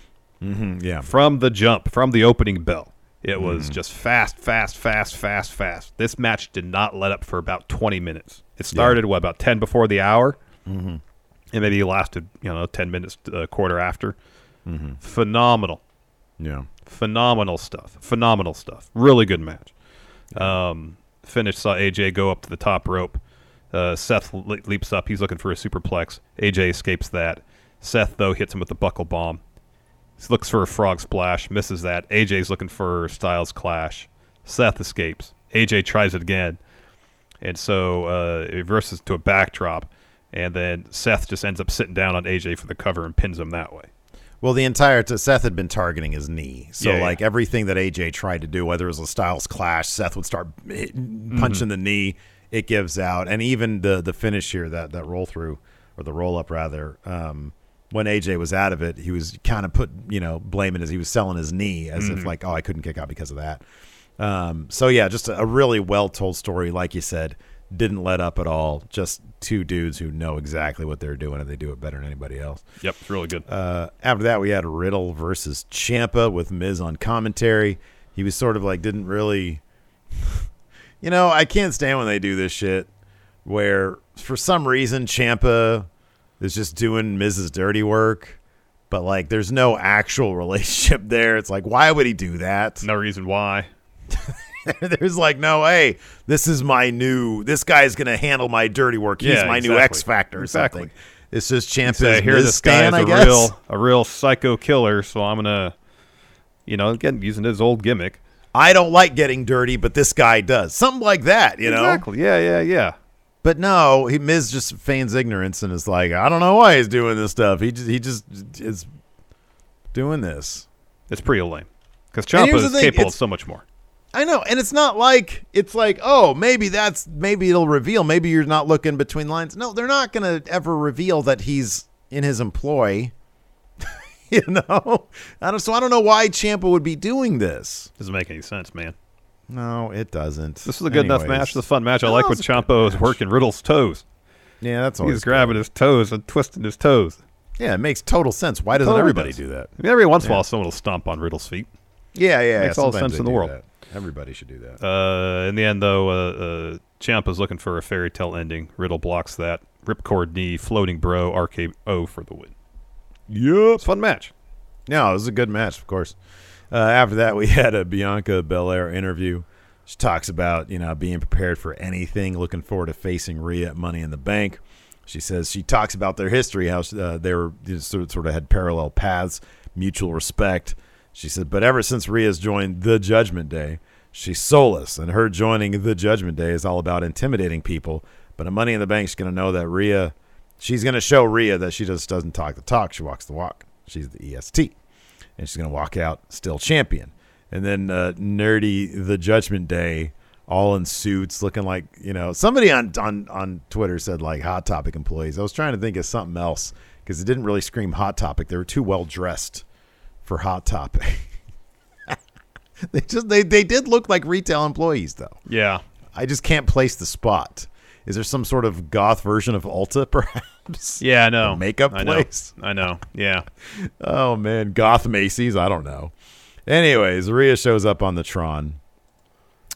Mm-hmm, yeah. From the jump, from the opening bell. It was just fast, fast, fast, fast, fast. This match did not let up for about 20 minutes. It started, what, about 10 before the hour? Mhm. And maybe lasted, you know, 10 minutes, a quarter after. Phenomenal. Yeah. Phenomenal stuff. Phenomenal stuff. Really good match. Um, finish saw AJ go up to the top rope. Uh, Seth le- leaps up. He's looking for a superplex. AJ escapes that. Seth, though, hits him with the buckle bomb. Looks for a frog splash, misses that. AJ's looking for Styles Clash. Seth escapes. AJ tries it again. And so uh, it reverses to a backdrop. And then Seth just ends up sitting down on AJ for the cover and pins him that way. Well, the entire t- Seth had been targeting his knee, so Yeah, yeah. like everything that AJ tried to do, whether it was a Styles clash, Seth would start hit- Mm-hmm. punching the knee. It gives out, and even the the finish here, that that roll through or the roll up rather. Um, when AJ was out of it, he was kind of put, you know, blaming as he was selling his knee as Mm-hmm. if like, oh, I couldn't kick out because of that. Um, so yeah, just a, a really well told story, like you said, didn't let up at all. Just two dudes who know exactly what they're doing and they do it better than anybody else. Yep, it's really good. Uh, after that, we had Riddle versus Ciampa with Miz on commentary. He was sort of like didn't really, you know, I can't stand when they do this shit where for some reason Ciampa is just doing Miz's dirty work, but like there's no actual relationship there. It's like why would he do that? no reason why. There's like no, hey, this is my new. This guy's gonna handle my dirty work. He's Yeah, my new. X Factor or Exactly. something. It's just Ciampa's Say, here, this guy is a real, a real psycho killer. So I'm gonna, you know, again using his old gimmick. I don't like getting dirty, but this guy does. Something like that, you know? Exactly. Yeah, yeah, yeah. But no, he Miz just feigns ignorance and is like, I don't know why he's doing this stuff. He just he just is doing this. It's pretty lame because Ciampa is capable of so much more. I know, and it's not like it's like, oh, maybe that's maybe it'll reveal. Maybe you're not looking between lines. No, they're not going to ever reveal that he's in his employ. you know, I don't. So I don't know why Ciampa would be doing this. Doesn't make any sense, man. No, it doesn't. This is a good enough Anyways. match. It's a fun match. I like when was a good Ciampa was match. working Riddle's toes. Yeah, that's He always was grabbing his toes and twisting his toes. Yeah, it makes total sense. Why doesn't Totally everybody does. do that? I mean, every once in a while, someone will stomp on Riddle's feet. Yeah, yeah, Makes yeah. all the sense in the world. that. Everybody should do that. Uh, in the end, though, uh, uh, Ciampa's looking for a fairy tale ending. Riddle blocks that. Ripcord knee, floating bro, RKO for the win. Yep. It's a fun match. No, it was a good match, of course. Uh, after that, we had a Bianca Belair interview. She talks about you know being prepared for anything, looking forward to facing Rhea at Money in the Bank. She says she talks about their history, how uh, they were you know, sort of, sort of had parallel paths, mutual respect. She said, but ever since Rhea's joined the Judgment Day, she's soulless, and her joining the Judgment Day is all about intimidating people. But at Money in the Bank, she's going to know that Rhea, she's going to show Rhea that she just doesn't talk the talk, she walks the walk. She's the EST and she's going to walk out still champion. And then uh, nerdy the Judgment Day, all in suits, looking like you know somebody on on on Twitter said like Hot Topic employees. I was trying to think of something else because it didn't really scream Hot Topic. They were too well dressed for Hot Topic. they just they they did look like retail employees though. Yeah. I just can't place the spot. Is there some sort of goth version of Ulta, perhaps? Yeah, I know. Makeup I know. place? I know. Yeah. Oh man, Goth Macy's. I don't know. Anyways, Rhea shows up on the Tron.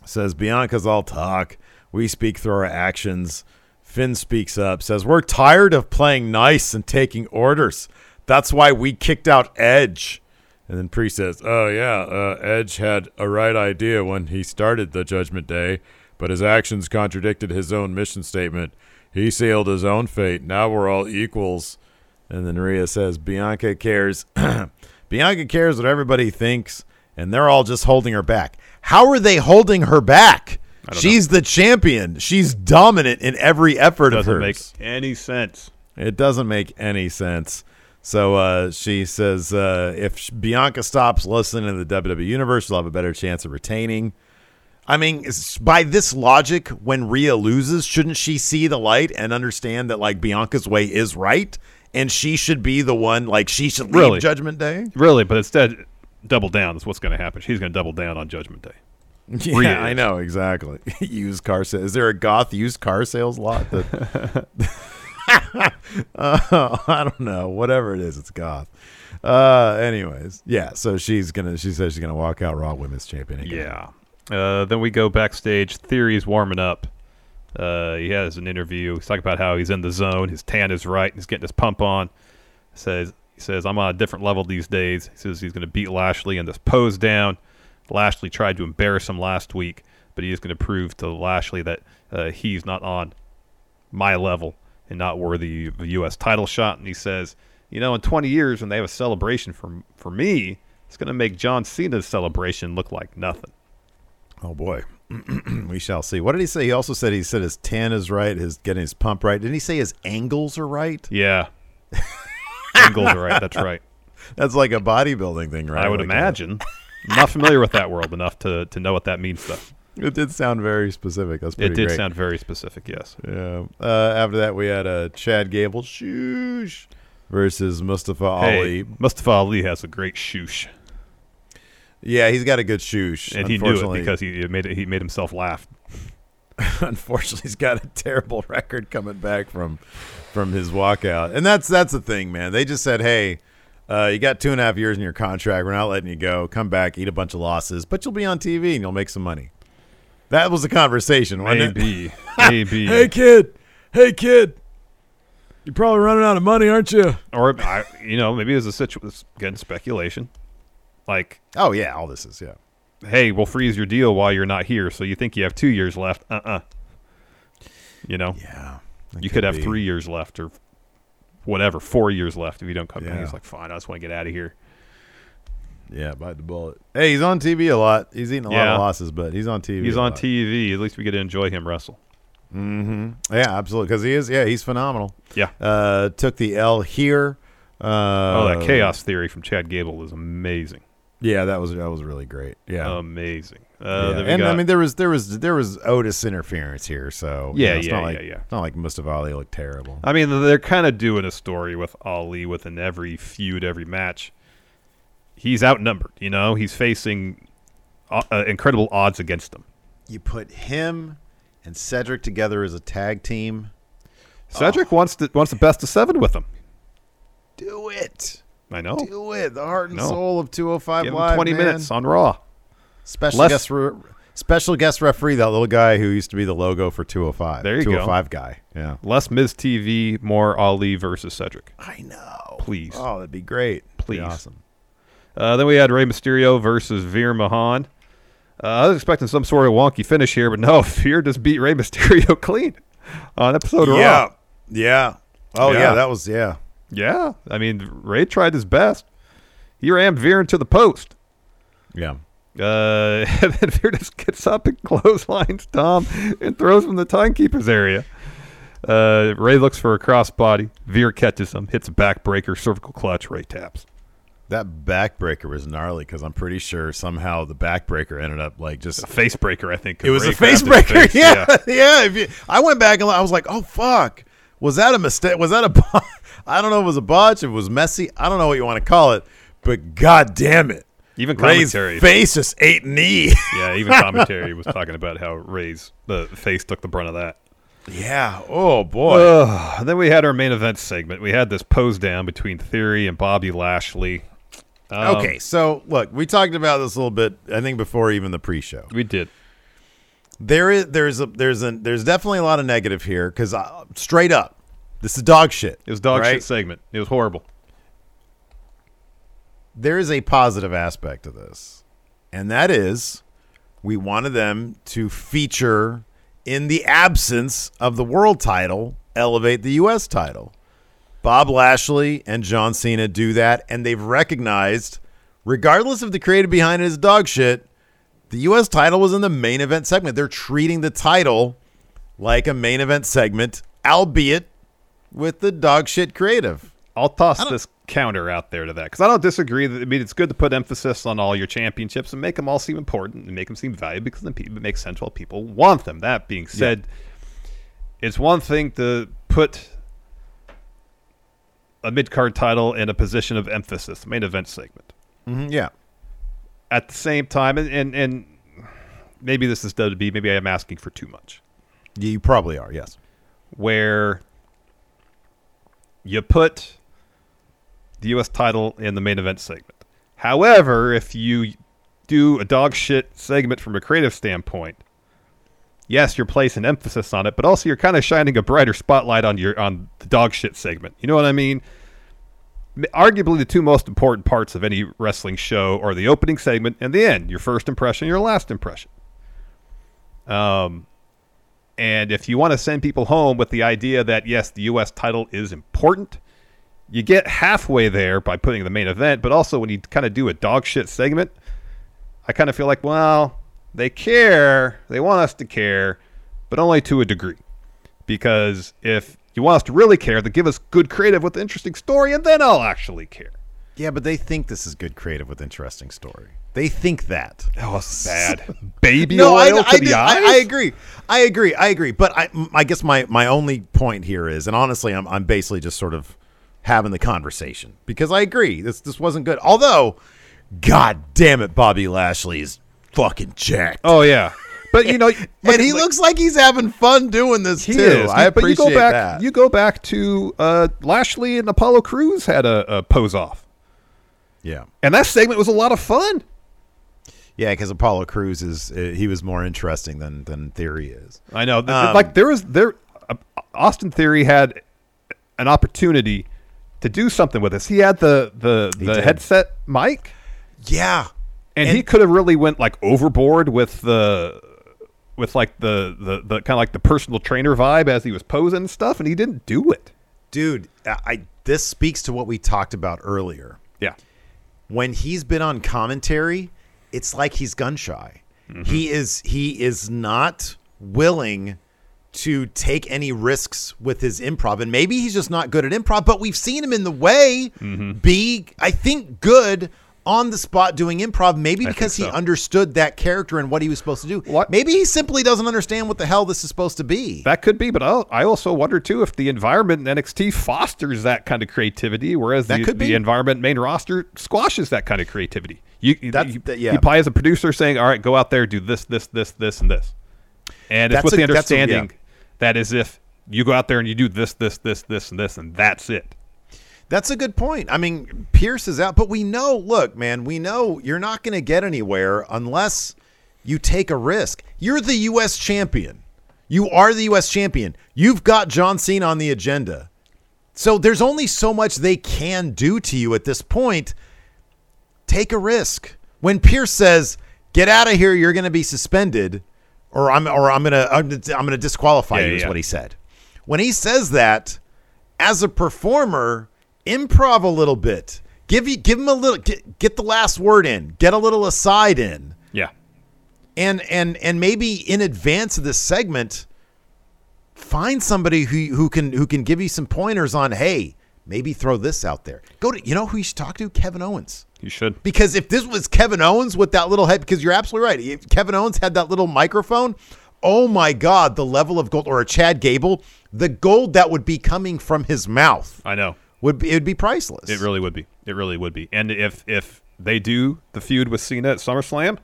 Says Bianca's all talk. We speak through our actions. Finn speaks up. Says we're tired of playing nice and taking orders. That's why we kicked out Edge. And then Priest says, "Oh yeah, uh, Edge had a right idea when he started the Judgment Day, but his actions contradicted his own mission statement. He sealed his own fate. Now we're all equals." And then Rhea says, Bianca cares. Bianca cares what everybody thinks, and they're all just holding her back. How are they holding her back? She's the champion. She's dominant in every effort Doesn't of make hers. any sense. It doesn't make any sense. So uh, she says uh, if Bianca stops listening to the WWE Universe, she'll have a better chance of retaining. I mean, by this logic, when Rhea loses, shouldn't she see the light and understand that like Bianca's way is right, and she should be the one like she should lead Really? Judgment Day? Really, but instead, double down. That's what's going to happen. She's going to double down on Judgment Day. Yeah, Rhea I is. know exactly. used car sales. Is there a goth used car sales lot? That uh, I don't know. Whatever it is, it's goth. Uh, anyways, yeah. So she's gonna. She says she's gonna walk out Raw Women's Champion. Again. Yeah. Uh, then we go backstage. Theory's warming up. Uh, he has an interview. He's talking about how he's in the zone. His tan is right. He's getting his pump on. Says he says I'm on a different level these days. He says he's going to beat Lashley in this pose down. Lashley tried to embarrass him last week, but he is going to prove to Lashley that uh, he's not on my level and not worthy of a U.S. title shot. And he says, you know, in 20 years when they have a celebration for for me, it's going to make John Cena's celebration look like nothing. Oh boy, we shall see. What did he say? He also said he said his tan is right, his getting his pump right. Didn't he say his angles are right? Yeah, angles are right. That's right. That's like a bodybuilding thing, right? I would Like imagine. I'm not familiar with that world enough to, to know what that means, though. it did sound very specific. That's It did great. sound very specific, yes. Yeah. Uh, after that, we had uh, Chad Gable shoosh versus Mustafa Hey, Ali. Mustafa Ali has a great shoosh, Yeah, he's got a good shoosh. and he knew it because he made it, he made himself laugh. unfortunately he's got a terrible record coming back from from his walkout. And that's that's the thing man. They just said hey uh, you got two and a half years in your contract. We're not letting you go. Come back eat a bunch of losses but you'll be on tv and you'll make some money. That was the conversation wasn't it? Maybe, maybe, hey kid. Hey kid. You're probably running out of money aren't you? Or I, you know, maybe it was a situation. Again, speculation. Like, oh yeah all this is yeah hey, we'll freeze your deal while you're not here, so you think you have two years left? Uh, uh You know, yeah you could have be. three years left, or whatever, four years left if you don't come back. Yeah. He's like, fine, I just want to get out of here. yeah bite the bullet hey he's on tv a lot he's eating a lot of losses but he's on tv He's on lot. TV. At least we get to enjoy him wrestle. Mm-hmm. Yeah, absolutely. Because he is. Yeah, he's phenomenal. Yeah. Uh, took the L here. Uh, oh, that chaos theory from Chad Gable is amazing. Yeah, that was that was really great. Yeah. Amazing. Uh, Yeah. And I mean, there was there was there was Otis interference here, so you Yeah, know, it's yeah, not yeah, like, yeah. It's not like Mustafa Ali looked terrible. I mean, they're kind of doing a story with Ali within every feud, every match. He's outnumbered, you know. He's facing uh, uh, incredible odds against them. You put him and Cedric together as a tag team. Cedric wants to, wants the best of seven with him. Do it. I know. Do it. The heart and No. soul of 205 Give Live. twenty man. minutes on Raw. Special Less- guest re- special guest referee, that little guy who used to be the logo for 205. There you go. 205 guy. Yeah. Less Miz TV, more Ali versus Cedric. I know. Please. Oh, that'd be great. Please. Be awesome. Uh, then we had Rey Mysterio versus Veer Mahaan. Uh, I was expecting some sort of wonky finish here, but no, Veer just beat Rey Mysterio clean on episode of yeah. Raw. Yeah. Oh yeah. Yeah. that was yeah. Yeah, I mean Rey tried his best. He rammed Veer into the post. Yeah. Uh, and then Veer just gets up and clotheslines Tom and throws him in the timekeeper's area. Uh, Rey looks for a crossbody. Veer catches him, hits a backbreaker, cervical clutch. Rey taps. That backbreaker was gnarly because I'm pretty sure somehow the backbreaker ended up like just A face breaker, I think It was Rey a face grabbed breaker. face. Yeah, yeah. If you, I went back and I was like, oh fuck, was that a mistake? Was that a? bo- I don't know. if It was a botch. If it was messy. I don't know what you want to call it. But god damn it, Even Rey's commentary. face just ate knee. Yeah, even commentary was talking about how Rey's the face took the brunt of that. yeah. Oh boy. Ugh. then we had our main event segment. We had this pose down between Theory and Bobby Lashley. Um, okay, so look, we talked about this a little bit. I think before even the pre-show. we did. There is there's a there's a there's definitely a lot of negative here because straight up, this is dog shit. It was dog right? shit segment. It was horrible. there is a positive aspect to this, and that is we wanted them to feature in the absence of the world title, elevate the U.S. title. Bob Lashley and John Cena do that, and they've recognized, regardless of the creative behind it is dog shit, the U.S. title was in the main event segment. They're treating the title like a main event segment, albeit with the dog shit creative. I'll toss this counter out there to that because I don't disagree. That, I mean, it's good to put emphasis on all your championships and make them all seem important and make them seem valuable because then people, it makes sense while people want them. That being said, it's one thing to put a mid card title in a position of emphasis, main event segment. Mhm, yeah. At the same time, and, and, and maybe this is WWE, maybe I'm asking for too much. You probably are, yes. where you put the U.S. title in the main event segment. However, if you do a dog shit segment from a creative standpoint, yes, you're placing emphasis on it, but also you're kind of shining a brighter spotlight on your on the dog shit segment. You know what I mean? Arguably, the two most important parts of any wrestling show are the opening segment and the end. Your first impression, your last impression. Um, and if you want to send people home with the idea that yes, the U.S. title is important, you get halfway there by putting the main event. But also, when you kind of do a dog shit segment, I kind of feel like, well, they care, they want us to care, but only to a degree. Because if you want us to really care, then give us good creative with interesting story, and then I'll actually care. Yeah, but they think this is good creative with interesting story. They think that. Oh, that was bad. Baby no, I, oil to I, the did- eyes. I, I agree. I agree. I agree. But I, I guess my, my only point here is, and honestly, I'm, I'm basically just sort of having the conversation because I agree. This this wasn't good. Although, God damn it, Bobby Lashley is fucking jacked. Oh yeah, but you know, and he looks like he's having fun doing this too. is. I but you appreciate go back. that. You go back to uh, Lashley and Apollo Cruz had a, a pose off, yeah. and that segment was a lot of fun. Yeah, because Apollo Cruz is uh, he was more interesting than than Theory is. I know. Um, like there was there, uh, Austin Theory had an opportunity to do something with this. He had the the He the did. headset mic, Yeah, and, And- he could have really went like overboard with the with like the the, the kind of like the personal trainer vibe as he was posing and stuff, and he didn't do it. dude. I, I this speaks to what we talked about earlier. Yeah. when he's been on commentary, it's like he's gun shy. Mm-hmm. He is he is not willing to take any risks with his improv, and maybe he's just not good at improv. But we've seen him in the way Mm-hmm. be, I think, good on the spot doing improv. Maybe because he understood that character and what he was supposed to do. What? Maybe he simply doesn't understand what the hell this is supposed to be. That could be, but I'll, I also wonder too if the environment in NXT fosters that kind of creativity, whereas the, the environment main roster squashes that kind of creativity. You, That's- you, that- yeah. you probably as a producer saying, "All right, go out there, do this, this, this, this, and this," and it's That's with a- the that's a- yeah. understanding that is if you go out there and you do this, this, this, this, and this, and that's it. That's a good point. I mean, Pierce is out, but we know, look, man, we know you're not going to get anywhere unless you take a risk. You're the U.S. champion. You are the U.S. champion. You've got John Cena on the agenda. So there's only so much they can do to you at this point. Take a risk. When Pierce says, "Get out of here, you're going to be suspended," or I'm or I'm going to I'm, going to disqualify Yeah, you is yeah. what he said. When he says that, as a performer, improv a little bit. Give you give him a little get, get the last word in. Get a little aside in. Yeah, And and and maybe in advance of this segment find somebody who who can who can give you some pointers on hey, maybe throw this out there. Go to you know who you should talk to? Kevin Owens. you should. Because if this was Kevin Owens with that little head, because you're absolutely right. If Kevin Owens had that little microphone, oh my God, the level of gold, or a Chad Gable, the gold that would be coming from his mouth I know. Would be, it would be priceless. It really would be. It really would be. And if if they do the feud with Cena at SummerSlam,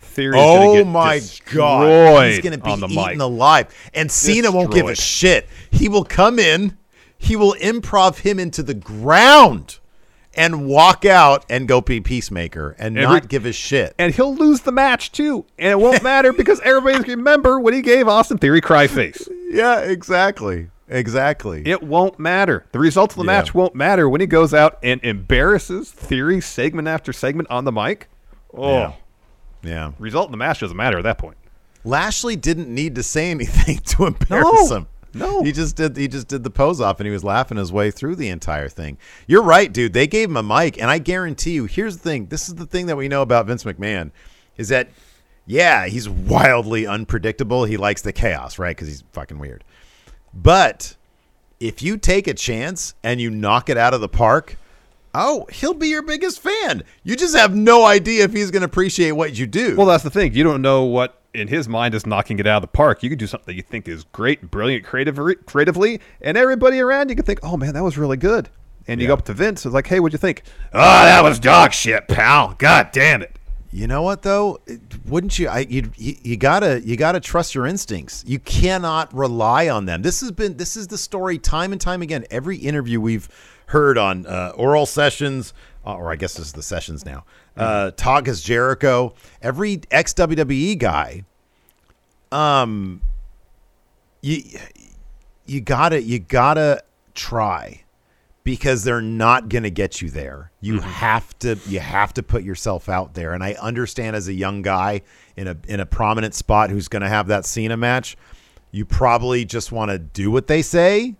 Theory Oh get my God. He's going to be on the eaten mic. alive. And Cena won't give a shit. He will come in, he will improv him into the ground and walk out and go be Peacemaker and Every- not give a shit. and he'll lose the match too, and it won't matter because everybody's remember when he gave Austin Theory cry face. yeah, exactly. Exactly. It won't matter. The result of the Yeah. match won't matter when he goes out and embarrasses Theory segment after segment on the mic. Oh, Yeah. Yeah. result of the match doesn't matter at that point. Lashley didn't need to say anything to embarrass No. him. No. he just did. He just did the pose off, and he was laughing his way through the entire thing. You're right, dude. They gave him a mic, and I guarantee you. Here's the thing. This is the thing that we know about Vince McMahon, is that yeah, he's wildly unpredictable. He likes the chaos, right? Because he's fucking weird. But if you take a chance and you knock it out of the park, oh, he'll be your biggest fan. You just have no idea if he's going to appreciate what you do. Well, that's the thing. You don't know what in his mind is knocking it out of the park. You can do something that you think is great, brilliant, creative, creatively, and everybody around you can think, "Oh man, that was really good." And you go up to Vince, it's like, "Hey, what'd you think?" Oh, that was dog shit, pal. God damn it. You know what though? Wouldn't you? I you, you gotta you gotta trust your instincts. You cannot rely on them. This has been this is the story time and time again. Every interview we've heard on uh, Oral Sessions, uh, or I guess this is the Sessions now. Uh, Talk Is Jericho, every ex WWE guy. Um, you you gotta you gotta try because they're not gonna get you there. You mm-hmm. have to you have to put yourself out there. And I understand as a young guy in a in a prominent spot who's gonna have that Cena match, you probably just want to do what they say.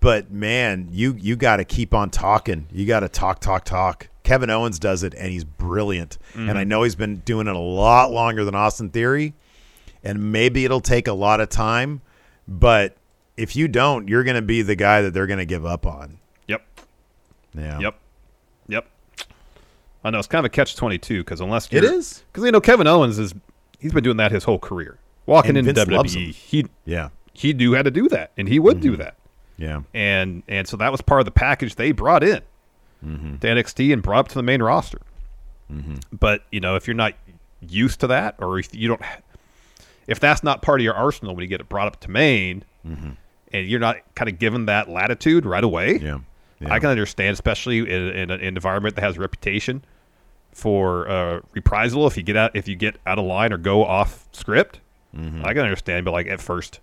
But man, you you got to keep on talking. You got to talk, talk, talk. Kevin Owens does it, and he's brilliant. And I mm-hmm. know he's been doing it a lot longer than Austin Theory, and maybe it'll take a lot of time. But if you don't, you're going to be the guy that they're going to give up on. Yep. Yeah. Yep. Yep. I know it's kind of a catch twenty two because unless It is. because you know Kevin Owens is he's been doing that his whole career. Walking And into Vince. WWE, he Yeah. he knew how to do that, and he would do mm-hmm. that. Yeah. and and so that was part of the package they brought in Mm-hmm. to NXT and brought up to the main roster. Mm-hmm. But you know, if you're not used to that, or if you don't, if that's not part of your arsenal when you get it brought up to main, mm-hmm. And you're not kind of given that latitude right away. Yeah. Yeah. I can understand, especially in, in an environment that has a reputation for uh, reprisal if you get out if you get out of line or go off script. Mm-hmm. I can understand, but like at first,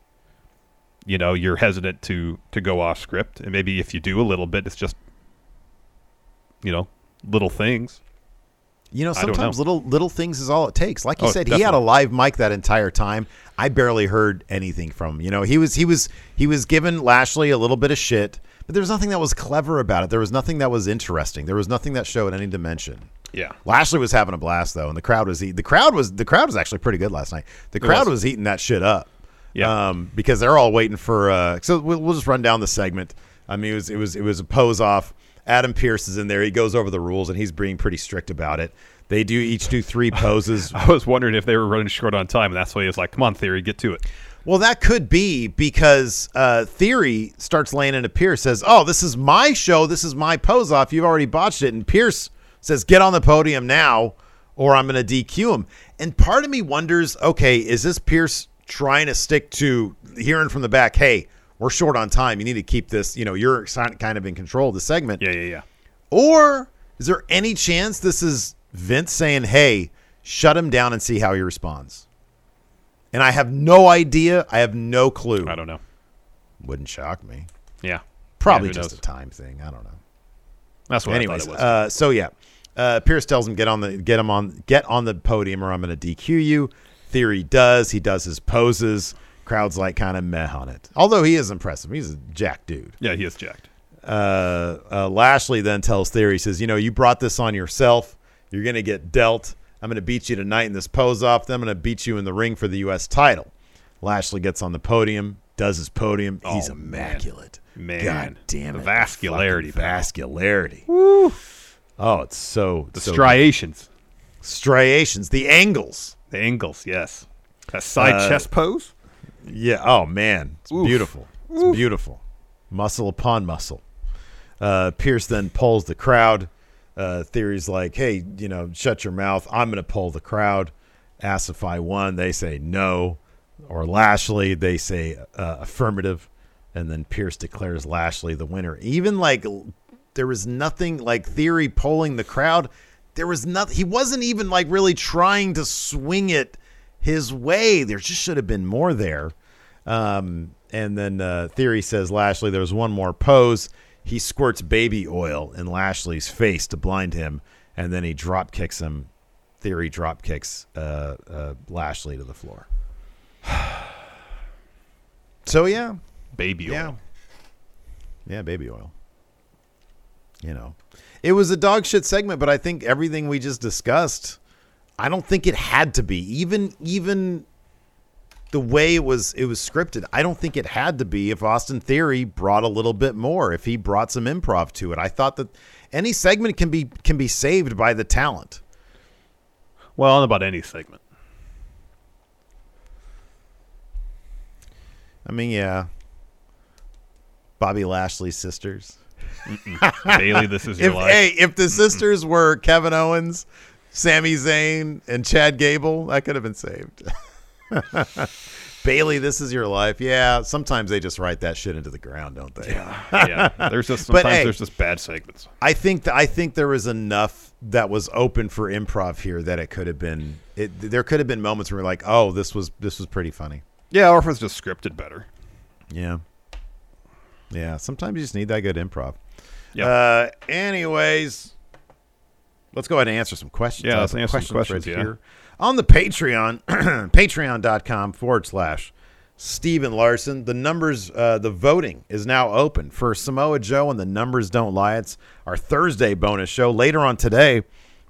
you know, you're hesitant to to go off script, and maybe if you do a little bit, it's just you know little things. You know, sometimes know. little little things is all it takes. Like you Oh, said, he had a live mic that entire time. I barely heard anything from him. You know, he was he was he was giving Lashley a little bit of shit, but there was nothing that was clever about it. There was nothing that was interesting. There was nothing that showed any dimension. Yeah, Lashley was having a blast though, and the crowd was. The crowd was the crowd was actually pretty good last night. The crowd was. was. eating that shit up. Yeah. Um, because they're all waiting for. Uh, so we'll, we'll just run down the segment. I mean, it was it was it was a pose off. Adam Pierce is in there. He goes over the rules and he's being pretty strict about it. They do each do three poses. I was wondering if they were running short on time, and that's why he was like, "Come on, Theory, get to it." Well, that could be because uh, Theory starts laying into Pierce, says, Oh, this is my show. This is my pose off. You've already botched it. And Pierce says, Get on the podium now, or I'm going to DQ him. And part of me wonders okay, is this Pierce trying to stick to hearing from the back, Hey, we're short on time. You need to keep this, you know, you're kind of in control of the segment. Yeah, yeah, yeah. Or is there any chance this is Vince saying, Hey, shut him down and see how he responds? And I have no idea. I have no clue. I don't know. Wouldn't shock me. Yeah, Probably Yeah, just knows? a time thing. I don't know. That's what Anyways, I thought it was. uh, so yeah, uh, Pierce tells him get on the get him on get on the podium or I'm going to DQ you. Theory does. He does his poses. Crowd's like kind of meh on it. Although he is impressive. He's a jack dude. yeah, he is jacked. Uh, uh, Lashley then tells Theory, he says, you know, you brought this on yourself. You're going to get dealt. I'm going to beat you tonight in this pose off. Then I'm going to beat you in the ring for the U.S. title. Lashley gets on the podium, does his podium. He's Oh, man. immaculate. Man. God damn The it. vascularity. Vascularity. Oh, it's so. The so striations, striations, the angles. the angles, yes. That side Uh, chest pose. Yeah. Oh man, it's Oof. beautiful. It's beautiful. Muscle upon muscle. Uh, Pierce then pulls the crowd. Uh, Theory's like, "Hey, you know, shut your mouth. I'm going to pull the crowd." Asks if I won. They say no. Or Lashley, they say uh, affirmative, and then Pierce declares Lashley the winner. Even like there was nothing like Theory pulling the crowd. There was nothing. He wasn't even like really trying to swing it his way. There just should have been more there. Um, and then uh, Theory says Lashley, there's one more pose. He squirts baby oil in Lashley's face to blind him, and then he drop kicks him. Theory drop kicks uh, uh, Lashley to the floor. so yeah, Baby oil. yeah, yeah, baby oil. You know, it was a dog shit segment, but I think everything we just discussed, I don't think it had to be even even the way it was it was scripted. I don't think it had to be if Austin Theory brought a little bit more, if he brought some improv to it. I thought that any segment can be can be saved by the talent. Well, on about any segment. I mean, yeah. Bobby Lashley's sisters. Bayley, this is your If life. hey, if the sisters were Kevin Owens, Sami Zayn, and Chad Gable, that could have been saved. Bayley, this is your life. Yeah, sometimes they just write that shit into the ground, don't they? yeah, there's just sometimes hey, there's just bad segments. I think th- I think there was enough that was open for improv here that it could have been. It, there could have been moments where we're like, oh, this was this was pretty funny. Yeah, or if it's just scripted better. Yeah, yeah. Sometimes you just need that good improv. Yeah. Uh, anyways, let's go ahead and answer some questions. Yeah, let's answer some questions, right yeah. here on the Patreon, patreon.com forward slash Stephen Larson. The numbers, uh, the voting is now open for Samoa Joe and the numbers don't lie. It's our Thursday bonus show. Later on today,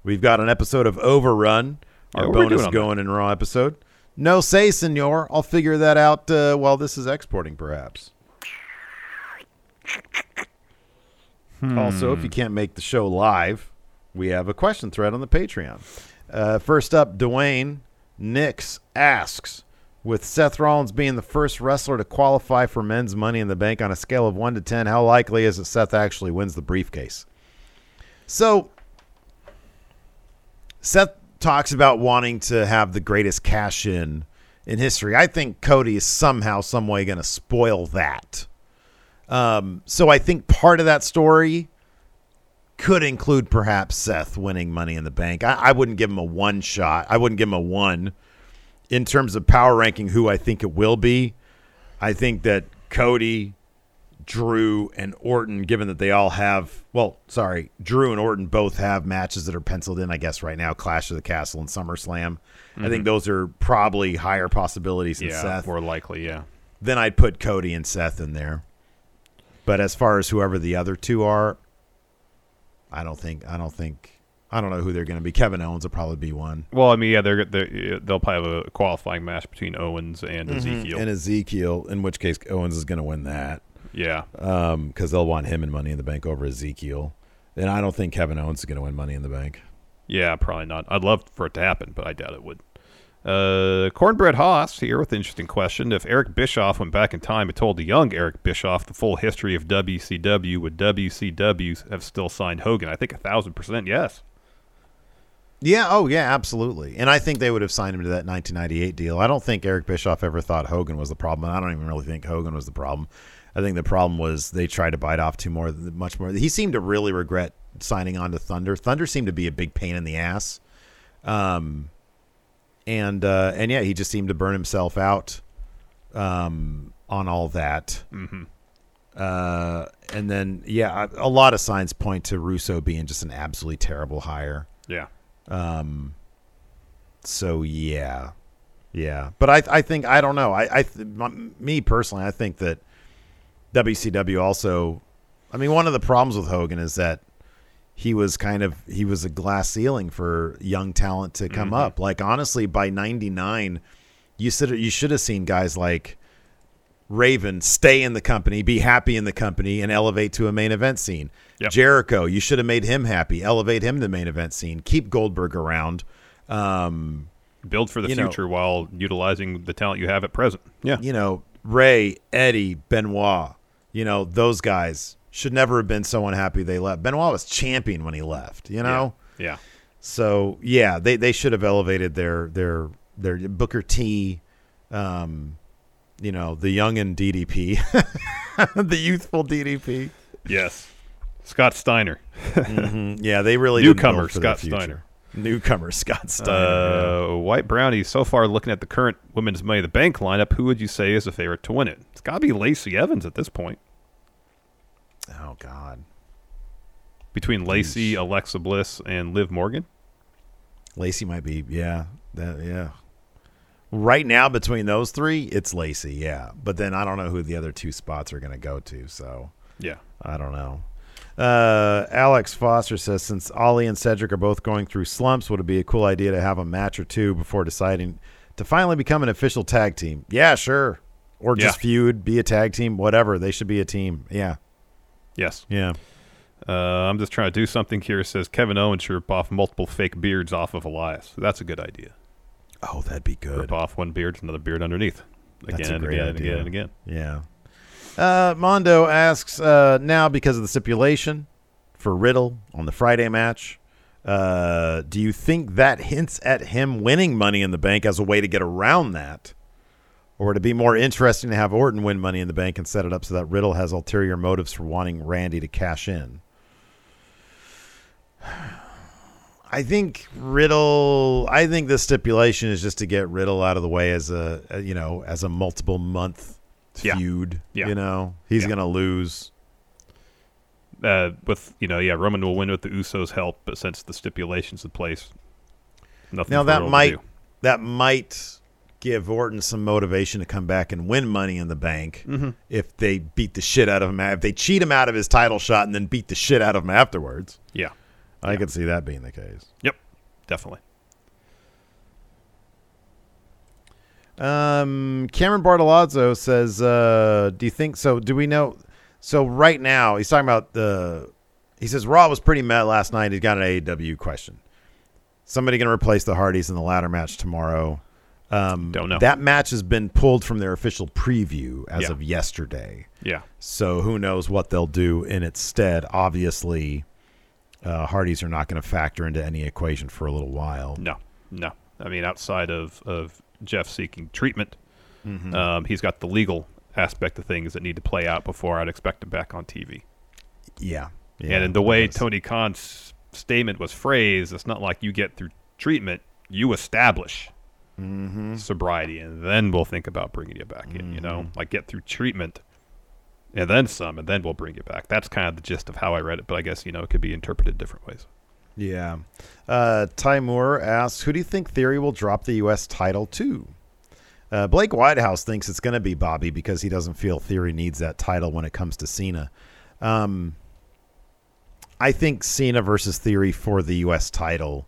we've got an episode of Overrun, our we're bonus going in Raw episode. No say, senor. I'll figure that out uh, while this is exporting, perhaps. Also, if you can't make the show live, we have a question thread on the Patreon. Uh, first up, Dwayne Nix asks With Seth Rollins being the first wrestler to qualify for men's money in the bank on a scale of 1 to 10, how likely is it Seth actually wins the briefcase? So, Seth talks about wanting to have the greatest cash in in history. I think Cody is somehow, some way going to spoil that. Um, so I think part of that story could include perhaps Seth winning Money in the Bank. I, I wouldn't give him a one shot. I wouldn't give him a one in terms of power ranking. Who I think it will be. I think that Cody, Drew, and Orton, given that they all have, well, sorry, Drew and Orton both have matches that are penciled in. I guess right now, Clash of the Castle and SummerSlam. I think Mhm. those are probably higher possibilities than Yeah, Seth more likely. Yeah. then I'd put Cody and Seth in there. But as far as whoever the other two are, I don't think I don't think I don't know who they're going to be. Kevin Owens will probably be one. Well, I mean, yeah, they're, they're they'll probably have a qualifying match between Owens and Mhm. Ezekiel. and Ezekiel, in which case Owens is going to win that. Yeah. um, because they'll want him in Money in the Bank over Ezekiel, and I don't think Kevin Owens is going to win Money in the Bank. Yeah, probably not. I'd love for it to happen, but I doubt it would. Uh, Cornbread Haas here with an interesting question. If Eric Bischoff went back in time and told the young Eric Bischoff the full history of WCW, would WCW have still signed Hogan? I think a thousand percent yes. Yeah, oh yeah, absolutely. And I think they would have signed him to that 1998 deal. I don't think Eric Bischoff ever thought Hogan was the problem. I don't even really think Hogan was the problem. I think the problem was they tried to bite off too more, much more. He seemed to really regret signing on to Thunder. Thunder seemed to be a big pain in the ass. Um, and uh, and yeah, he just seemed to burn himself out um, on all that. Mhm. Uh, and then yeah, a, a lot of signs point to Russo being just an absolutely terrible hire. Yeah. Um. So yeah, yeah. But I I think I don't know. I I th- my, me personally, I think that WCW also. I mean, one of the problems with Hogan is that he was kind of he was a glass ceiling for young talent to come Mhm. up. Like honestly, by '99, you should you should have seen guys like Raven stay in the company, be happy in the company, and elevate to a main event scene. Yep. Jericho, you should have made him happy, elevate him to the main event scene. Keep Goldberg around. Um, Build for the you know- future while utilizing the talent you have at present. Yeah. you know, Rey, Eddie, Benoit, you know, those guys should never have been so unhappy they left. Benoit was champion when he left, you know? Yeah. So yeah, they, they should have elevated their their their Booker T, um, you know, the young and DDP, the youthful DDP. Yes. Scott Steiner. Mhm. Yeah, they really newcomer build for the Scott. Steiner. Newcomer Scott Steiner. Uh, White Brownie. So far, looking at the current Women's Money the Bank lineup, who would you say is a favorite to win it? It's got to be Lacey Evans at this point. Oh God, Between Lacey, Alexa Bliss, and Liv Morgan. Lacey might be. Yeah, that yeah. Right now, between those three, it's Lacey. Yeah, but then I don't know who the other two spots are going to go to. So Yeah. I don't know. Uh, Alex Foster says since Ali and Cedric are both going through slumps, would it be a cool idea to have a match or two before deciding to finally become an official tag team? Yeah, sure. Or just Yeah. feud, be a tag team, whatever. They should be a team. Yeah, Yes. yeah. Uh, I'm just trying to do something here. It says Kevin Owens should rip off multiple fake beards off of Elias. That's a good idea. Oh, that'd be good. Rip off one beard, another beard underneath. Again That's a and great again and idea. again and again. Yeah. Uh, Mondo asks uh, now because of the stipulation for Riddle on the Friday match. Uh, do you think that hints at him winning Money in the Bank as a way to get around that, Or would it be more interesting to have Orton win Money in the Bank and set it up so that Riddle has ulterior motives for wanting Randy to cash in? I think Riddle. I think the stipulation is just to get Riddle out of the way as a, you know as a multiple month Yeah. feud. Yeah. You know he's Yeah. gonna lose. Uh, with you know, yeah, Roman will win with the Usos' help, but since the stipulations in place, nothing. Now that might that might give Orton some motivation to come back and win Money in the Bank Mhm. if they beat the shit out of him. If they cheat him out of his title shot and then beat the shit out of him afterwards. Yeah. I could see that being the case. Yep, definitely. Um, Cameron Bartolazzo says, uh, "Do you think so? Do we know? So right now, he's talking about the. He says Raw was pretty met last night. He's got an AEW question. Somebody going to replace the Hardys in the ladder match tomorrow. Um, Don't know. That match has been pulled from their official preview as Yeah. of yesterday. Yeah. So who knows what they'll do in its stead? Obviously, uh, Hardys are not going to factor into any equation for a little while. No, no. I mean, outside of of Jeff seeking treatment, Mhm. um, he's got the legal aspect of things that need to play out before I'd expect him back on TV. Yeah. Yeah, and in the way. Tony Khan's statement was phrased, it's not like you get through treatment, you establish Mm-hmm. sobriety, and then we'll think about bringing you back in. You know, like get through treatment, and then some, and then we'll bring you back. That's kind of the gist of how I read it, but I guess you know it could be interpreted different ways. Yeah. Uh, Ty Moore asks, who do you think Theory will drop the U.S. title to? Uh, Blake Whitehouse thinks it's going to be Bobby because he doesn't feel Theory needs that title when it comes to Cena. Um, I think Cena versus Theory for the U.S. title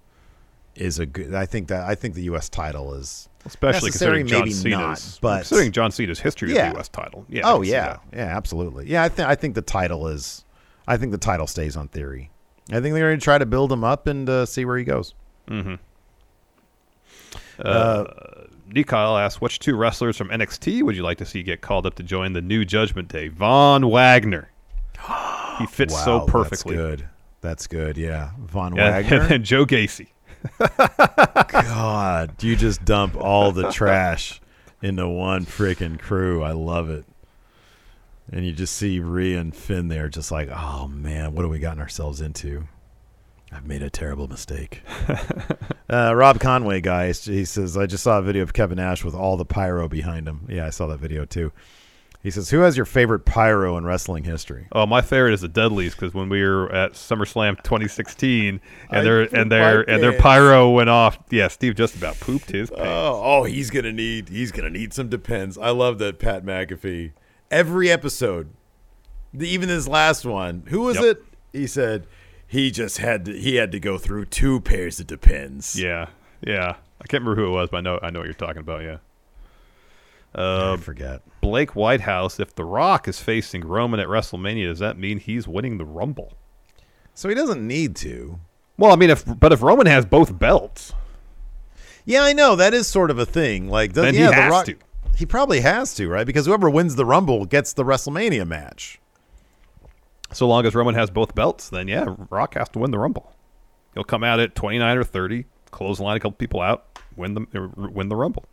is a good. I think that I think the U.S. title is Especially considering John maybe Cena's, not, but considering John Cena's history Yeah. of the U.S. title. Yeah. Oh yeah, yeah, absolutely. Yeah, I think I think the title is. I think the title stays on Theory. I think they're going to try to build him up and uh, see where he goes. Mm-hmm. Uh, Nikyle asks, which two wrestlers from NXT would you like to see get called up to join the new Judgment Day? Von Wagner. He fits so perfectly. That's good. That's good. Yeah, Von And, Wagner. and then Joe Gacy. God, you just dump all the trash into one freaking crew. I love it. And you just see Rhea and Finn there, just like, oh man, what have we gotten ourselves into? I've made a terrible mistake. uh, Rob Conway, guys, he says, I just saw a video of Kevin Nash with all the pyro behind him. Yeah, I saw that video too. He says, Who has your favorite pyro in wrestling history? Oh, my favorite is the Dudleys because when we were at SummerSlam 2016 and their and their and their pyro went off, yeah, Steve just about pooped his oh, pants. Oh, oh, he's gonna need he's gonna need some depends. I love that Pat McAfee. Every episode, the, even his last one, who was Yep. it? He said he just had to he had to go through two pairs of depends. Yeah, yeah. I can't remember who it was, but I know I know what you're talking about. Yeah. Uh, I forget. Blake Whitehouse. If The Rock is facing Roman at WrestleMania, does that mean he's winning the Rumble? So he doesn't need to. Well, I mean, if but if Roman has both belts, Yeah, I know that is sort of a thing. Like, does, Then he yeah, the has Rock, to. He probably has to, right? Because whoever wins the Rumble gets the WrestleMania match. so long as Roman has both belts, then yeah, Rock has to win the Rumble. He'll come out at 29 or 30, clothesline a couple people out, win the win the Rumble.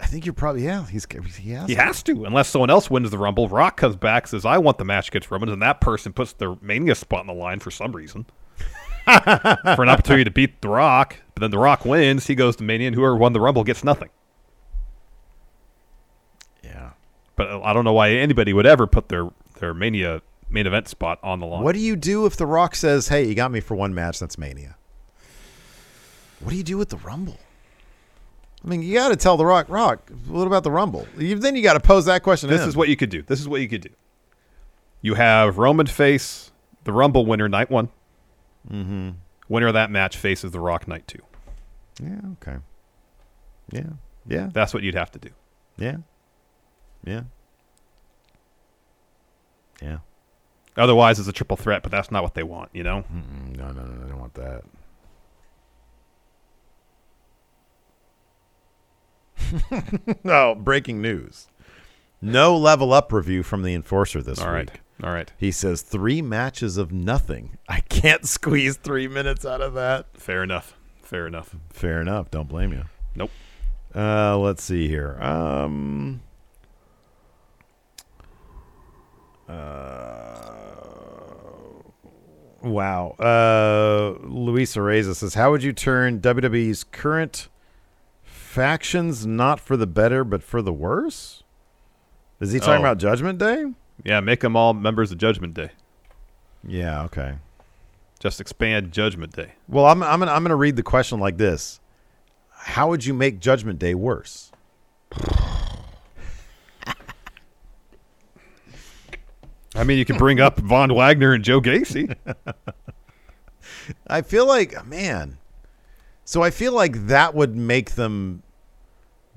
I think you're probably yeah. He's he has. He to. has to, unless someone else wins the Rumble. Rock comes back, says, "I want the match against Roman," and that person puts their Mania spot on the line for some reason, for an opportunity to beat the Rock. But then the Rock wins. He goes to Mania, and whoever won the Rumble gets nothing. Yeah. But uh, I don't know why anybody would ever put their their Mania main event spot on the line. What do you do if The Rock says, "Hey, you got me for one match. That's Mania"? What do you do with the Rumble? I mean, you got to tell The Rock, Rock, what about the Rumble? You, then you got to pose that question. This is what you could do. This is what you could do. You have Roman face the Rumble winner night one. Mm-hmm. Winner of that match faces the Rock night two. Yeah. Okay. Yeah. Yeah. That's what you'd have to do. Yeah. Yeah. Yeah. Otherwise, it's a triple threat, but that's not what they want. You know. Mm-mm, no, no, no, I don't want that. oh, breaking news. No level up review from the enforcer this All right. week. All right. He says three matches of nothing. I can't squeeze three minutes out of that. Fair enough. Fair enough. Fair enough. Don't blame you. Nope. Uh, let's see here. Um, uh, wow. Uh, Luisa Reza says, "How would you turn WWE's current factions not for the better but for the worse?" Is he talking Oh. about Judgment Day? Yeah, make them all members of Judgment Day. Yeah. Okay. Just expand Judgment Day. Well, I'm I'm gonna, I'm going to read the question like this: How would you make Judgment Day worse? I mean, you can bring up Von Wagner and Joe Gacy. I feel like, man. So I feel like that would make them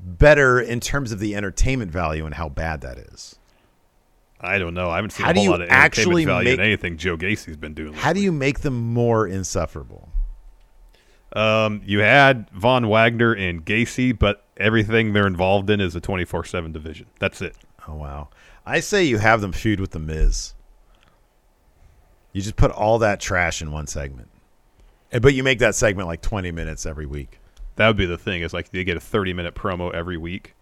better in terms of the entertainment value and how bad that is. I don't know. I haven't seen How a whole lot of entertainment value make- in anything Joe Gacy's been doing. How do you make them more insufferable? Um, you had Von Wagner and Gacy, but everything they're involved in is a 24 7 division. That's it. Oh wow. I say you have them feud with the Miz. You just put all that trash in one segment. Eh, But you make that segment like 20 minutes every week. That would be the thing. Is like they get a 30 minute promo every week.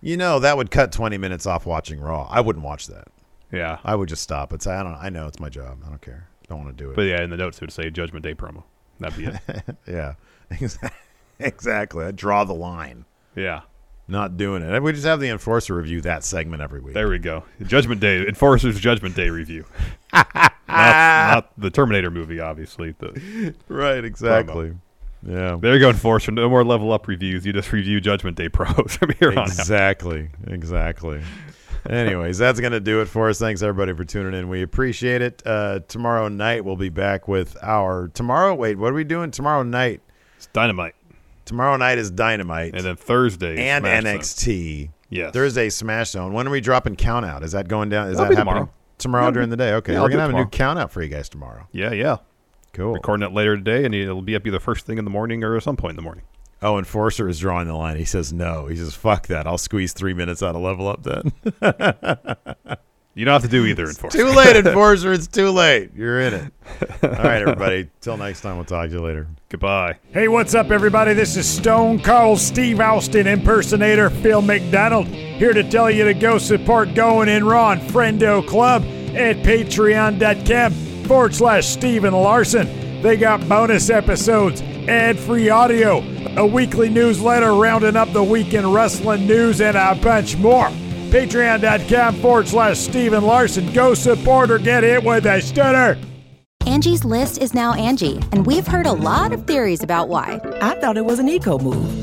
You know, that would cut 20 minutes off watching Raw. I wouldn't watch that. Yeah. I would just stop It's I don't I know it's my job. I don't care. Don't want to do it. But yeah, in the notes it would say Judgment Day promo. That'd be it. yeah. exactly. I draw the line. yeah. Not doing it. We just have the enforcer review that segment every week. There we go. Judgment Day, Enforcer's Judgment Day review. not, not the Terminator movie, obviously. The, right, exactly. Yeah. there you go, Enforcer. No more level up reviews. You just review Judgment Day pros from here on out. Exactly. Exactly. Anyways, that's going to do it for us. Thanks, everybody, for tuning in. We appreciate it. Uh, tomorrow night, we'll be back with our. Tomorrow, wait, what are we doing tomorrow night? It's Dynamite. Tomorrow night is Dynamite. And then Thursday, and Smash Zone. NXT. Yes. Thursday, Smash Zone. When are we dropping Count Out? Is that going down? Is That'll that happening tomorrow. tomorrow Yeah, during the day? Okay. yeah, We're going to have it a new tomorrow. Count Out for you guys tomorrow. Yeah, yeah. Cool. Recording it later today, and it'll be up either first thing in the morning or at some point in the morning. Oh, Enforcer is drawing the line. He says no. He says, fuck that. I'll squeeze three minutes out of level up then. You don't have to do either, Enforcer. too late, Enforcer. It's too late. You're in it. All right, everybody. Till next time, we'll talk to you later. Goodbye. Hey, what's up, everybody? This is Stone Cold Steve Austin impersonator Phil McDonald here to tell you to go support Going in Raw and Friendo Club at patreon.com forward slash Steven Larson. They got bonus episodes, ad free audio, a weekly newsletter rounding up the weekend wrestling news, and a bunch more. Patreon.com forward slash Steven Larson. Go support or get hit with a stunner. Angie's list is now Angi, and we've heard a lot of theories about why. I thought it was an eco move.